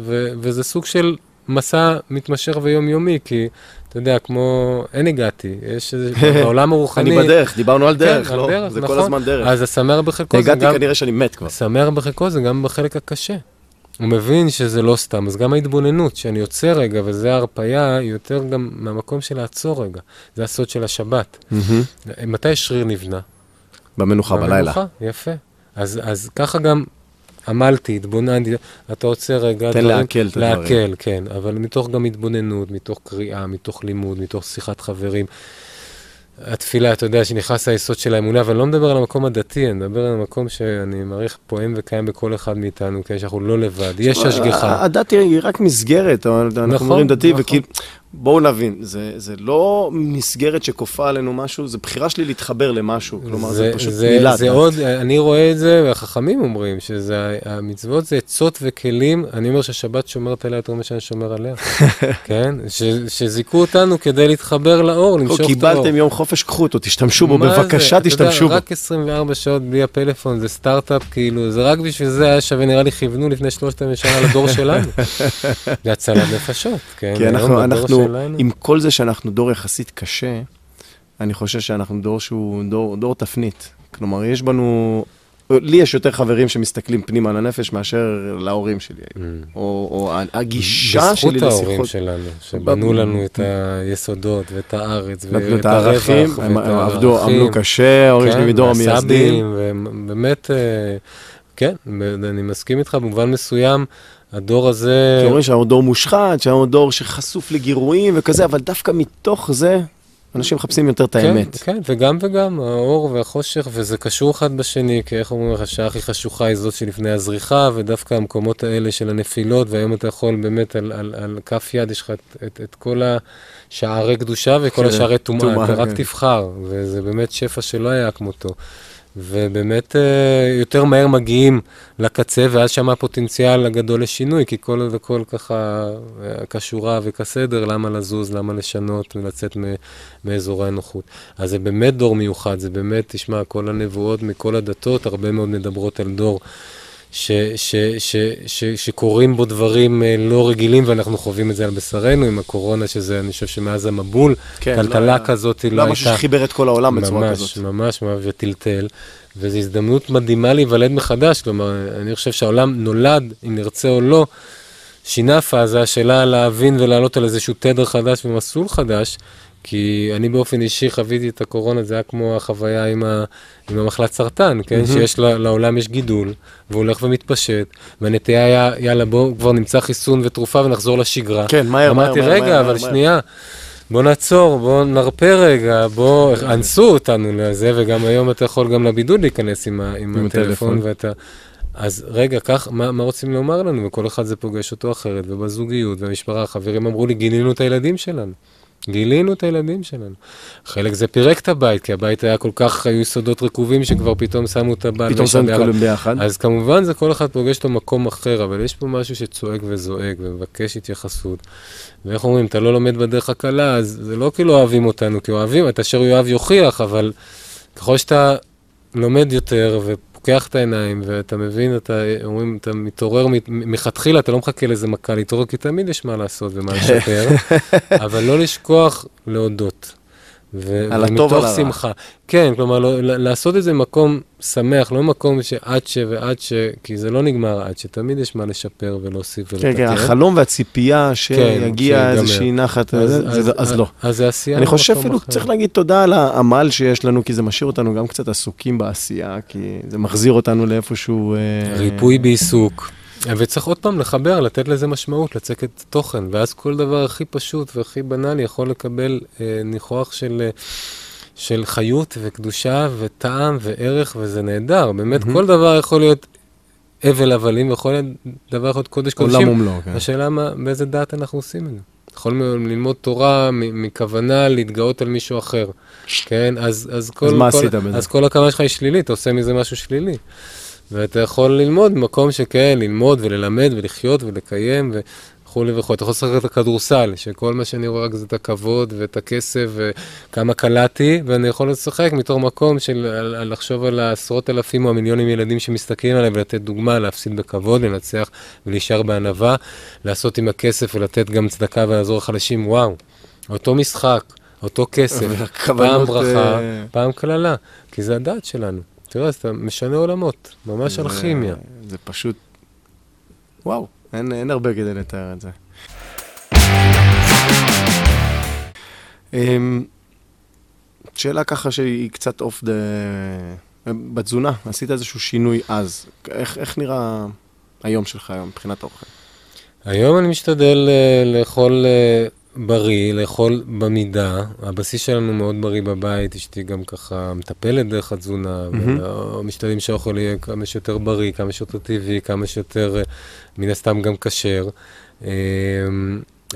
וזה סוג של מסע מתמשך ויומיומי, כי אתה יודע, כמו, אין הגעתי, יש איזה, בעולם הרוחני... אני בדרך, דיברנו על דרך, כן, לא? על דרך, זה נכון. כל הזמן דרך. אז הסמר בחלקו זה גם... הגעתי כנראה שאני מת כבר. הסמר בחלקו זה גם בחלק הקשה. הוא מבין שזה לא סתם, אז גם ההתבוננות, שאני יוצא רגע, וזה ההרפייה, היא יותר גם מהמקום של לעצור רגע. זה הסוד של השבת. מתי שריר נבנה? במנוחה, בלילה. במנוחה, יפה. אז, אז ככה גם עמלתי, התבוננתי, אתה עוצר רגע. תן לעכל את הדברים. לעכל, כן, אבל מתוך גם התבוננות, מתוך קריאה, מתוך לימוד, מתוך שיחת חברים. התפילה, אתה יודע, שנכנס היסוד של האמונה, ואני לא מדבר על המקום הדתי, אני מדבר על המקום שאני מעריך פועם וקיים בכל אחד מאיתנו, כן, שאנחנו לא לבד, יש השגחה. הדת היא רק מסגרת, אנחנו נכון, אומרים דתי, נכון. וכאילו... בואו נבין, זה, זה לא מסגרת שכופה עלינו משהו, זה בחירה שלי להתחבר למשהו, כלומר זה, זה פשוט זה, מילה. זה עוד, אני רואה את זה, והחכמים אומרים, שהמצוות זה עצות וכלים, אני אומר שהשבת שומרת עליה יותר ממה שאני שומר עליה, כן? ש, שזיכו אותנו כדי להתחבר לאור, למשוך את האור. קיבלתם יום חופש, קחו אותו, תשתמשו בו, בבקשה זה? תשתמשו בו. רק 24 שעות בלי הפלאפון, זה סטארט-אפ, כאילו, זה רק בשביל זה היה שווה, נראה לי כיוונו לפני שלושת אלפים שנה לדור שלנו. זה הצלת נפשות, כן? כי אנחנו. עם כל זה שאנחנו דור יחסית קשה, אני חושב שאנחנו דור שהוא דור, דור תפנית. כלומר, יש בנו, לי יש יותר חברים שמסתכלים פנימה על הנפש מאשר להורים שלי. Mm. או, או הגישה שלי לשיחות. בזכות ההורים שלנו, שבנו לנו את היסודות ואת הארץ ואת את הערכים, הם עבדו, עמלו קשה, ההורים שלי כן, מדור המייסדים. ובאמת, אה, כן, אני מסכים איתך במובן מסוים. הדור הזה... שאומרים שאנחנו דור מושחת, שאנחנו דור שחשוף לגירויים וכזה, אבל דווקא מתוך זה, אנשים מחפשים יותר את כן, האמת. כן, כן, וגם וגם, האור והחושך, וזה קשור אחד בשני, כי איך אומרים לך, השעה הכי חשוכה היא זאת שלפני הזריחה, ודווקא המקומות האלה של הנפילות, והיום אתה יכול באמת על, על, על כף יד, יש לך את, את, את כל השערי קדושה וכל כן, השערי טומאה, אתה רק כן. תבחר, וזה באמת שפע שלא היה כמותו. ובאמת אה, יותר מהר מגיעים לקצה, ואז שם הפוטנציאל הגדול לשינוי, כי כל וכל ככה אה, כשורה וכסדר, למה לזוז, למה לשנות ולצאת מאזורי הנוחות. אז זה באמת דור מיוחד, זה באמת, תשמע, כל הנבואות מכל הדתות, הרבה מאוד מדברות על דור. ש, ש, ש, ש, שקורים בו דברים אה, לא רגילים, ואנחנו חווים את זה על בשרנו עם הקורונה, שזה, אני חושב שמאז המבול, כן, טלטלה לא, כזאת לא, לא הייתה... לא משהו שחיבר את כל העולם ממש, בצורה כזאת. ממש, ממש, וטלטל. וזו הזדמנות מדהימה להיוולד מחדש, כלומר, אני חושב שהעולם נולד, אם נרצה או לא, שינה פאזה, השאלה להבין ולעלות על איזשהו תדר חדש ומסלול חדש, כי אני באופן אישי חוויתי את הקורונה, זה היה כמו החוויה עם, ה, עם המחלת סרטן, כן? Mm-hmm. שיש לעולם יש גידול, והוא הולך ומתפשט, והנטייה היה, יאללה, בואו כבר נמצא חיסון ותרופה ונחזור לשגרה. כן, מהר, מהר, אמרתי, מהר, רגע, מהר, אבל מהר, שנייה. בוא נעצור, בוא נרפה רגע, בוא, אנסו אותנו לזה, וגם היום אתה יכול גם לבידוד להיכנס עם, ה, עם, עם הטלפון, הטלפון. ואתה... אז רגע, כך, מה, מה רוצים לומר לנו? וכל אחד זה פוגש אותו אחרת, ובזוגיות, והמשפחה, החברים אמרו לי, גילינו את הילדים שלנו. גילינו את הילדים שלנו. חלק זה פירק את הבית, כי הבית היה כל כך, היו יסודות רקובים שכבר פתאום שמו את הבעל פתאום שמים את. כולם ביחד. אז כמובן זה כל אחד פוגש אותו מקום אחר, אבל יש פה משהו שצועק וזועק ומבקש התייחסות. ואיך אומרים, אתה לא לומד בדרך הקלה, אז זה לא כאילו אוהבים אותנו, כי אוהבים, את אשר יאהב יוכיח, אבל ככל שאתה לומד יותר ופוקח את העיניים, ואתה מבין, אתה, אומרים, אתה מתעורר מלכתחילה, אתה לא מחכה לאיזה מכה להתעורר, כי תמיד יש מה לעשות ומה לשפר, אבל לא לשכוח להודות. ו- על הטוב ועל הרע. שמחה. כן, כלומר, לא, לעשות את זה במקום שמח, לא במקום שעד ש ועד ש... כי זה לא נגמר עד שתמיד יש מה לשפר ולהוסיף ולתקן. כן, כן, החלום והציפייה שיגיע שיגמר. איזושהי נחת, אז, זה- אז, זה- אז לא. אז זה עשייה אני חושב אפילו, אחר. צריך להגיד תודה על העמל שיש לנו, כי זה משאיר אותנו גם קצת עסוקים בעשייה, כי זה מחזיר אותנו לאיפשהו... אה, ריפוי בעיסוק. וצריך עוד פעם לחבר, לתת לזה משמעות, לצקת תוכן, ואז כל דבר הכי פשוט והכי בנאלי יכול לקבל אה, ניחוח של, אה, של חיות וקדושה וטעם וערך, וזה נהדר. באמת, מהמם. כל דבר יכול להיות הבל הבלים, להיות דבר יכול להיות קודש עולם קודשים. ומלואו, כן. השאלה מה, באיזה דעת אנחנו עושים את זה. יכולים ללמוד תורה מכוונה להתגאות על מישהו אחר, כן? אז, אז, כל, מה כל, עשית בזה? אז כל הכוונה שלך היא שלילית, אתה עושה מזה משהו שלילי. ואתה יכול ללמוד במקום שכן, ללמוד וללמד ולחיות ולקיים וכולי וכולי. אתה יכול לשחק את הכדורסל, שכל מה שאני רואה רק זה את הכבוד ואת הכסף וכמה קלעתי, ואני יכול לשחק מתוך מקום של לחשוב על העשרות אלפים או המיליונים ילדים שמסתכלים עליי ולתת דוגמה, להפסיד בכבוד, לנצח ולהישאר בענווה, לעשות עם הכסף ולתת גם צדקה ולעזור לחלשים, וואו, אותו משחק, אותו כסף, פעם ברכה, אה, פעם קללה, כי זה הדעת שלנו. תראה, אז אתה משנה עולמות, ממש זה- אלכימיה. זה פשוט... וואו, אין אין הרבה כדי לתאר את זה. אמ, שאלה ככה שהיא קצת אוף דה... בתזונה, עשית איזשהו שינוי אז. איך איך נראה היום שלך היום מבחינת אוכל? היום אני משתדל אה, לאכול אה, בריא, לאכול במידה. הבסיס שלנו מאוד בריא בבית, אשתי גם ככה מטפלת דרך התזונה, מהמם. ומשתדלים שהאוכל יהיה כמה שיותר בריא, כמה שיותר טבעי, כמה שיותר, אה, מן הסתם גם כשר. אה,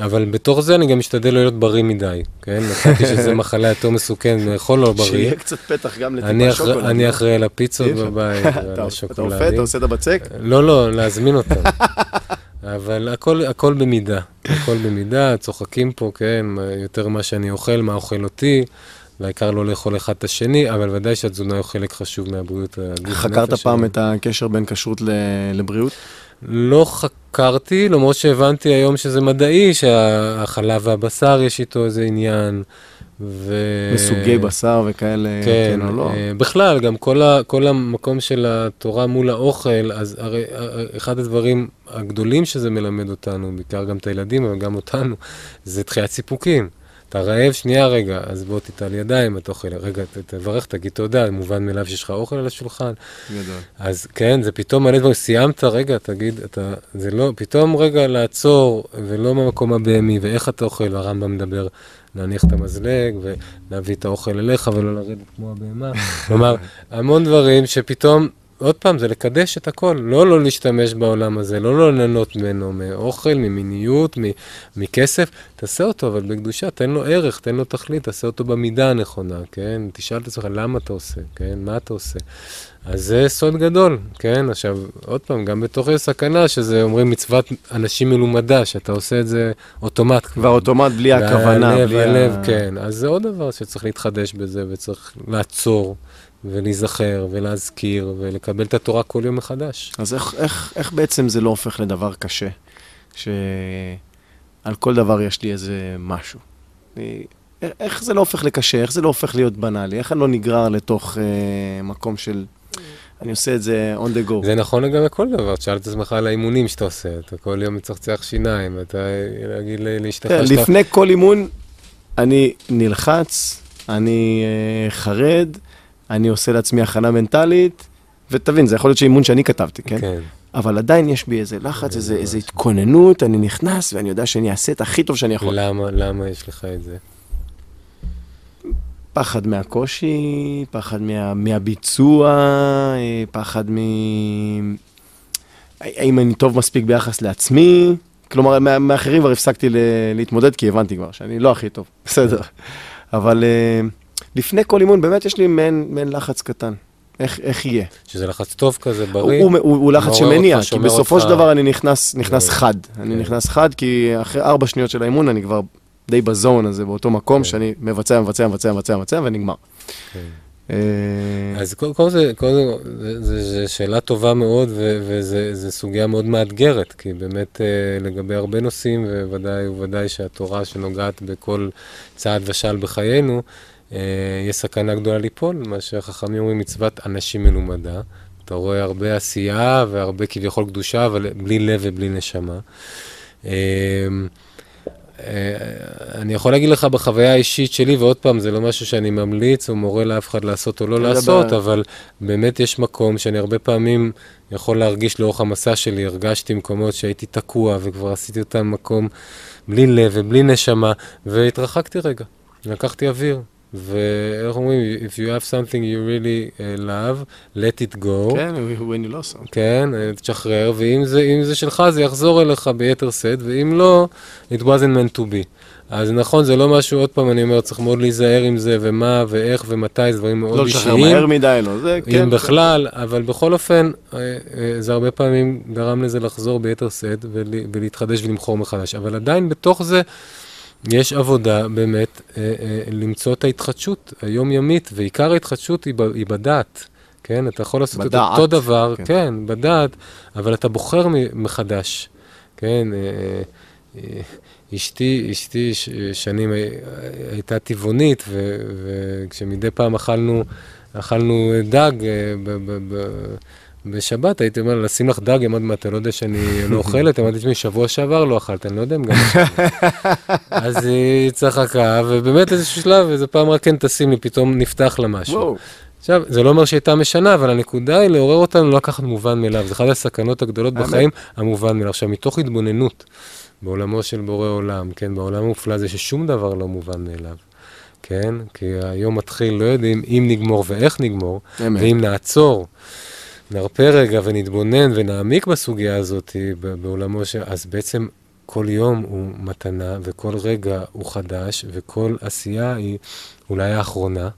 אבל בתוך זה אני גם משתדל לא להיות בריא מדי, כן? מצאתי שזו מחלה יותר מסוכנת לאכול לא בריא. שיהיה קצת פתח גם לטיפה שוקולד. אני לא? אחראי על הפיצות. בבית, אתה- ועל אתה השוקולדים. אופה, אתה עושה את הבצק? לא, לא, להזמין אותם. אבל הכל, הכל במידה, הכל במידה, צוחקים פה, כן, יותר מה שאני אוכל, מה אוכל אותי, והעיקר לא לאכול אחד את השני, אבל ודאי שהתזונה היא חלק חשוב מהבריאות הגוף חקרת פעם שלנו. את הקשר בין כשרות לבריאות? לא חקרתי, למרות שהבנתי היום שזה מדעי, שהחלב והבשר יש איתו איזה עניין. ו... מסוגי בשר וכאלה, כן, כן או לא? אה, בכלל, גם כל, ה, כל המקום של התורה מול האוכל, אז הרי אה, אחד הדברים הגדולים שזה מלמד אותנו, בעיקר גם את הילדים, אבל גם אותנו, זה דחיית סיפוקים. אתה רעב, שנייה רגע, אז בוא תיטל ידיים, אתה אוכל, רגע, ת- תברך, תגיד תודה, מובן מאליו שיש לך אוכל על השולחן. גדול. אז כן, זה פתאום מלא דברים, סיימת, רגע, תגיד, אתה, זה לא, פתאום רגע לעצור, ולא במקום הבהמי, ואיך אתה אוכל, הרמב"ם מדבר, להניח את המזלג, ולהביא את האוכל אליך, ולא לרדת כמו הבהמה. כלומר, המון דברים שפתאום, עוד פעם, זה לקדש את הכל, לא לא להשתמש בעולם הזה, לא לא ליהנות ממנו, מאוכל, ממיניות, מ- מכסף, תעשה אותו, אבל בקדושה, תן לו ערך, תן לו תכלית, תעשה אותו במידה הנכונה, כן? תשאל את עצמך, למה אתה עושה, כן? מה אתה עושה? אז זה סוד גדול, כן? עכשיו, עוד פעם, גם בתוך יש סכנה, שזה אומרים מצוות אנשים מלומדה, שאתה עושה את זה אוטומט. כבר אוטומט בלי הכוונה, והלב, בלי ה... הלב, כן. אז זה עוד דבר שצריך להתחדש בזה, וצריך לעצור, ולהיזכר, ולהזכיר, ולקבל את התורה כל יום מחדש. אז איך, איך, איך בעצם זה לא הופך לדבר קשה? שעל כל דבר יש לי איזה משהו. איך זה לא הופך לקשה? איך זה לא הופך להיות בנאלי? איך אני לא נגרר לתוך אה, מקום של... אני עושה את זה on the go. זה נכון לגבי כל דבר, תשאל את עצמך על האימונים שאתה עושה, אתה כל יום מצחצח שיניים, אתה להגיד ל- לאשתך תראה, שאתה... לפני כל אימון, אני נלחץ, אני אה, חרד, אני עושה לעצמי הכנה מנטלית, ותבין, זה יכול להיות שאימון שאני כתבתי, כן? כן. אבל עדיין יש בי איזה לחץ, איזה, איזה התכוננות, אני נכנס ואני יודע שאני אעשה את הכי טוב שאני יכול. למה, למה יש לך את זה? פחד מהקושי, פחד מה, מהביצוע, אה, פחד מ... האם אני טוב מספיק ביחס לעצמי? כלומר, מה- מאחרים כבר הפסקתי ל- להתמודד, כי הבנתי כבר שאני לא הכי טוב, בסדר. אבל אה, לפני כל אימון, באמת יש לי מעין, מעין לחץ קטן. איך, איך יהיה? שזה לחץ טוב כזה, הוא, בריא? הוא, הוא, הוא לחץ מעורר שמניע, אותך, כי בסופו אותך. של דבר אני נכנס, נכנס. חד. אני כן. נכנס חד, כי אחרי ארבע שניות של האימון אני כבר די בזון הזה, באותו מקום כן. שאני מבצע, מבצע, מבצע, מבצע, מבצע, ונגמר. כן. אה, אז קודם כל זה, שאלה טובה מאוד, וזו סוגיה מאוד מאתגרת, כי באמת אה, לגבי הרבה נושאים, וודאי וודאי שהתורה שנוגעת בכל צעד ושעל בחיינו, יש סכנה גדולה ליפול, מה שהחכמים אומרים מצוות אנשים מלומדה. אתה רואה הרבה עשייה והרבה כביכול קדושה, אבל בלי לב ובלי נשמה. אה, אה, אני יכול להגיד לך בחוויה האישית שלי, ועוד פעם, זה לא משהו שאני ממליץ או מורה לאף אחד לעשות או לא לעשות, אבל באמת יש מקום שאני הרבה פעמים יכול להרגיש לאורך המסע שלי, הרגשתי מקומות שהייתי תקוע וכבר עשיתי אותם מקום בלי לב ובלי נשמה, והתרחקתי רגע, לקחתי אוויר. ואיך אומרים, if you have something you really uh, love, let it go. כן, when you lost something. כן, אה, תשחרר, ואם זה, זה שלך, זה יחזור אליך ביתר שאת, ואם לא, it wasn't meant to be. אז נכון, זה לא משהו, עוד פעם אני אומר, צריך מאוד להיזהר עם זה, ומה, ואיך, ומתי, זה דברים מאוד לא אישיים. לשחרר מהר מדי, לא, זה כן. אם בכלל, אבל בכל אופן, אה, אה, זה הרבה פעמים גרם לזה לחזור ביתר שאת ול- ולהתחדש ולמכור מחדש. אבל עדיין בתוך זה יש עבודה באמת אה, אה, למצוא את ההתחדשות היומיומית, ועיקר ההתחדשות היא, ב- היא בדעת. כן, אתה יכול לעשות בדעת, את אותו דבר, כן. כן, בדעת, אבל אתה בוחר מחדש. כן, אה, אה, אשתי, אשתי ש- שנים הי- הייתה טבעונית, ו- וכשמדי פעם אכלנו, אכלנו דג אה, ב- ב- ב- בשבת, הייתי אומר, לשים לך דג, היא אמרת, מה, אתה לא יודע שאני לא אוכלת? אמרתי, תשמעי, שבוע שעבר לא אכלת, אני לא יודע אם גם... אז היא צחקה, ובאמת איזשהו שלב, איזה פעם רק כן תשים לי, פתאום נפתח לה משהו. עכשיו, זה לא אומר שהיא הייתה משנה, אבל הנקודה היא לעורר אותנו לא לקחת מובן מאליו. זה אחת הסכנות הגדולות. בחיים, המובן מאליו. עכשיו, מתוך התבוננות בעולמו של בורא עולם, כן, בעולם המופלא הזה, ששום דבר לא מובן מאליו, כן? כי היום מתחיל, לא יודעים אם נגמור ואיך נגמור. ואם נעצור, נרפה רגע ונתבונן ונעמיק בסוגיה הזאת ב- בעולמו של... אז בעצם כל יום הוא מתנה, וכל רגע הוא חדש, וכל עשייה היא אולי האחרונה,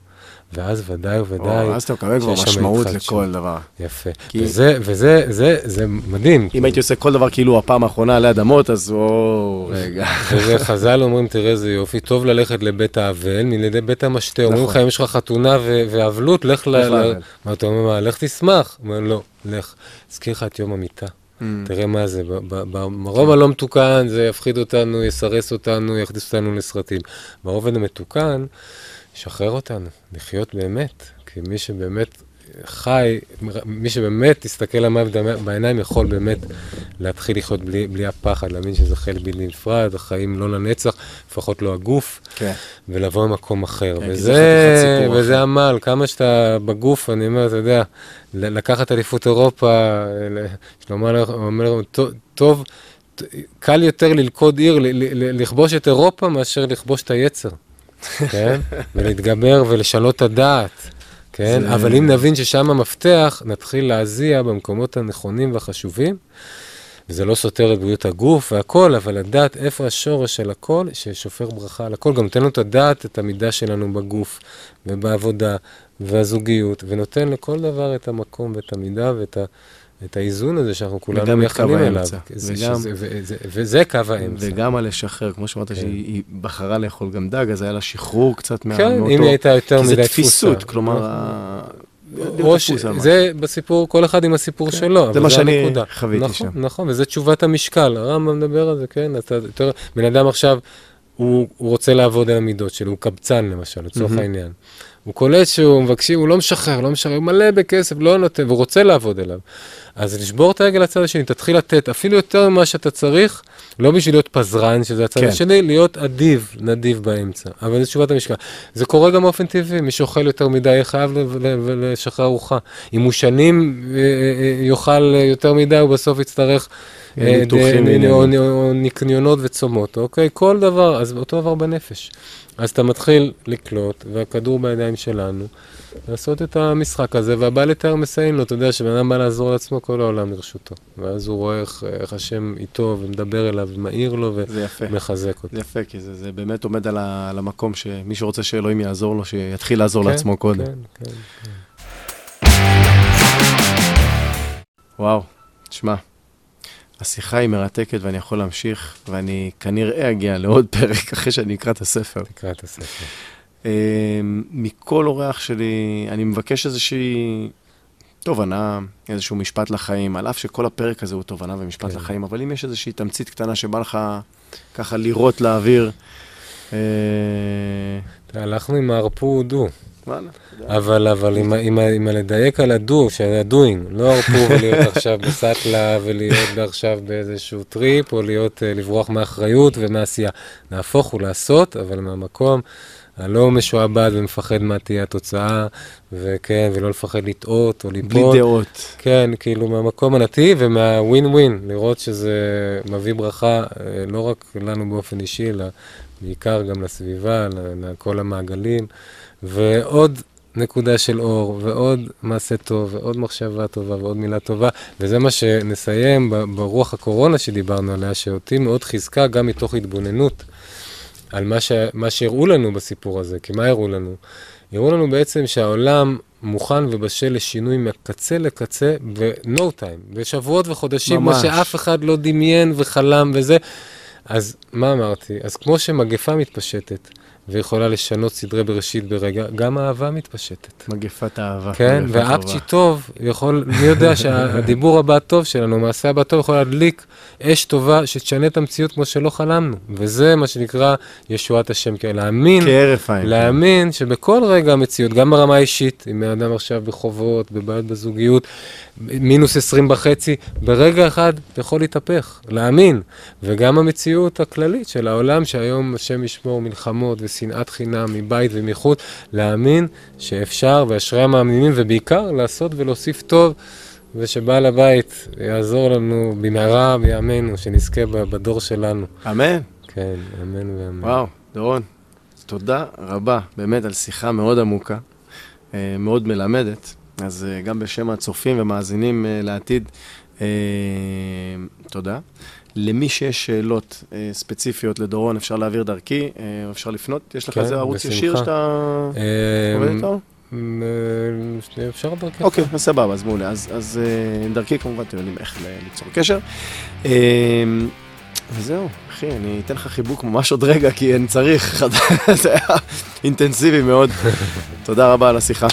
ואז ודאי וודאי או, אז אתה מקבל כבר משמעות. לכל דבר. יפה. כי- וזה, וזה, זה, זה מדהים. אם הייתי עושה כל דבר כאילו הפעם האחרונה עלי אדמות, אז או, רגע. וזה חז"ל אומרים, תראה איזה יופי, טוב ללכת לבית האבל מלידי בית המשתה. אומרים לך, נכון. אם יש לך חתונה ואבלות, לך ל... מה אתה אומר, מה, לך תשמח. הוא אומר, לא, לך. אזכיר לך את יום המיטה. Mm. תראה מה זה, ברוב הלא מתוקן זה יפחיד אותנו, יסרס אותנו, יכניס אותנו לסרטים. ברובד המתוקן, ישחרר אותנו, לחיות באמת. כי מי שבאמת חי, מי שבאמת יסתכל למוות בעיניים, יכול באמת להתחיל לחיות בלי, בלי הפחד, להבין שזה חלק בלתי נפרד, החיים לא לנצח, לפחות לא הגוף, כן. ולבוא ממקום אחר. כן, וזה, וזה. עמל, כמה שאתה בגוף, אני אומר, אתה יודע, לקחת אליפות אירופה, שלמה אומר, "טוב- קל יותר ללכוד עיר, לכבוש את אירופה, מאשר לכבוש את היצר, כן? ולהתגבר ולשנות את הדעת. כן, זה- אבל אם נבין ששם המפתח, נתחיל להזיע במקומות הנכונים והחשובים, וזה לא סותר את בריאות הגוף והכל, אבל לדעת איפה השורש של הכל, ששופר ברכה על הכל, גם נותן לנו את הדעת, את המידה שלנו בגוף ובעבודה והזוגיות, ונותן לכל דבר את המקום ואת המידה ואת ה... את האיזון הזה שאנחנו כולנו וגם את קו מייחלים אליו. האמצע. זה- וגם- שזה- וזה- וזה קו האמצע. וגם על לשחרר, כמו שאמרת כן. שהיא היא בחרה לאכול גם דג, אז היה לה שחרור קצת כן, מאותו... אם היא הייתה יותר כי מדי זה תפוסה. תפיסות, כלומר... ה- להיות או ש... תפוס על משהו. זה בסיפור, כל אחד עם הסיפור שלו, כן. זה מה שאני. חוויתי נכון, שם. נכון, וזה תשובת המשקל, הרמב"ם מדבר על זה, כן? אתה יותר... בן אדם עכשיו, הוא, הוא רוצה לעבוד על המידות שלו, הוא קבצן למשל, לצורך מהמם. העניין. הוא קולט שהוא מבקשים, הוא לא משחרר, לא משחרר, הוא מלא בכסף, לא נותן, והוא רוצה לעבוד אליו. אז לשבור את הרגל לצד השני, תתחיל לתת אפילו יותר ממה שאתה צריך, לא בשביל להיות פזרן, שזה הצד כן. השני, להיות אדיב, נדיב באמצע. אבל זו תשובת המשקל. זה קורה גם באופן טבעי, מי שאוכל יותר מדי חייב לשחרר ארוחה. אם הוא שנים אה, אה, אה, יאכל יותר מדי, הוא בסוף יצטרך... או- נקניונות וצומות, אוקיי? כל דבר, אז אותו דבר בנפש. אז אתה מתחיל לקלוט, והכדור בידיים שלנו, לעשות את המשחק הזה, והבא לתאר מסייעים לו, אתה יודע שבן אדם בא לעזור לעצמו, כל העולם לרשותו. ואז הוא רואה איך, איך השם איתו, ומדבר אליו, ומעיר לו. ומחזק אותו. זה יפה, כי זה, זה באמת עומד על, ה, על המקום שמי שרוצה שאלוהים יעזור לו, שיתחיל לעזור כן, לעצמו קודם. כן, כן. וואו, תשמע, השיחה היא מרתקת ואני יכול להמשיך, ואני כנראה אגיע לעוד פרק אחרי שאני אקרא את הספר. תקרא את הספר. אה, מכל אורח שלי, אני מבקש איזושהי תובנה, איזשהו משפט לחיים, על אף שכל הפרק הזה הוא תובנה ומשפט כן. לחיים, אבל אם יש איזושהי תמצית קטנה שבא לך ככה לירות לאוויר, אה, הלכנו עם הרפו דו, אבל, אבל עם, עם, עם הלדייק על הדו, של הדוינג, לא הרפו ולהיות עכשיו בסאטלה ולהיות עכשיו באיזשהו טריפ, או להיות, אה, לברוח מאחריות ומעשייה. נהפוך הוא לעשות, אבל מהמקום הלא משועבד ומפחד מה תהיה התוצאה, וכן, ולא לפחד לטעות או בלי ליפול. דעות. כן, כאילו מהמקום הנתי ומהווין ווין, לראות שזה מביא ברכה אה, לא רק לנו באופן אישי, אלא בעיקר גם לסביבה, לכל המעגלים. ועוד נקודה של אור, ועוד מעשה טוב, ועוד מחשבה טובה, ועוד מילה טובה, וזה מה שנסיים ברוח הקורונה שדיברנו עליה, שאותי מאוד חיזקה גם מתוך התבוננות על מה, ש... מה שהראו לנו בסיפור הזה, כי מה הראו לנו? הראו לנו בעצם שהעולם מוכן ובשל לשינוי מקצה לקצה ב-no time, בשבועות וחודשים, ממש. מה שאף אחד לא דמיין וחלם וזה. אז מה אמרתי? אז כמו שמגפה מתפשטת ויכולה לשנות סדרי בראשית ברגע, גם האהבה מתפשטת. מגפת אהבה. כן, טובה. טוב יכול, מי יודע שהדיבור הבא הטוב שלנו, המעשה הבא הטוב יכול להדליק אש טובה שתשנה את המציאות כמו שלא חלמנו. וזה מה שנקרא ישועת השם, כן, להאמין, כהרף עין. להאמין שבכל רגע המציאות, גם ברמה האישית, אם בן אדם עכשיו בחובות, בבעיות בזוגיות, מינוס 20 בחצי, ברגע אחד זה יכול להתהפך, להאמין. וגם המציאות הכללית של העולם, שהיום השם ישמור מלחמות ושנאת חינם מבית ומחוץ, להאמין שאפשר, ואשרי המאמינים, ובעיקר לעשות ולהוסיף טוב, ושבעל הבית יעזור לנו במהרה בימינו, שנזכה בדור שלנו. אמן. כן, אמן ואמן. וואו, דורון, תודה רבה, באמת, על שיחה מאוד עמוקה, אה, מאוד מלמדת. אז אה, גם בשם הצופים ומאזינים אה, לעתיד, תודה. למי שיש שאלות אה, ספציפיות לדורון, אפשר להעביר דרכי, אה, אפשר לפנות. יש לך כן, איזה ערוץ בשמחה. ישיר שאתה אה, עובד איתו? אה, אפשר דרכך. אוקיי, אז סבבה, אז מעולה. אז, אז אה, דרכי כמובן, אתם יודעים איך ליצור קשר. אה, וזהו, אחי, אני אתן לך חיבוק ממש עוד רגע, כי אני צריך, זה היה אינטנסיבי מאוד. תודה רבה על השיחה.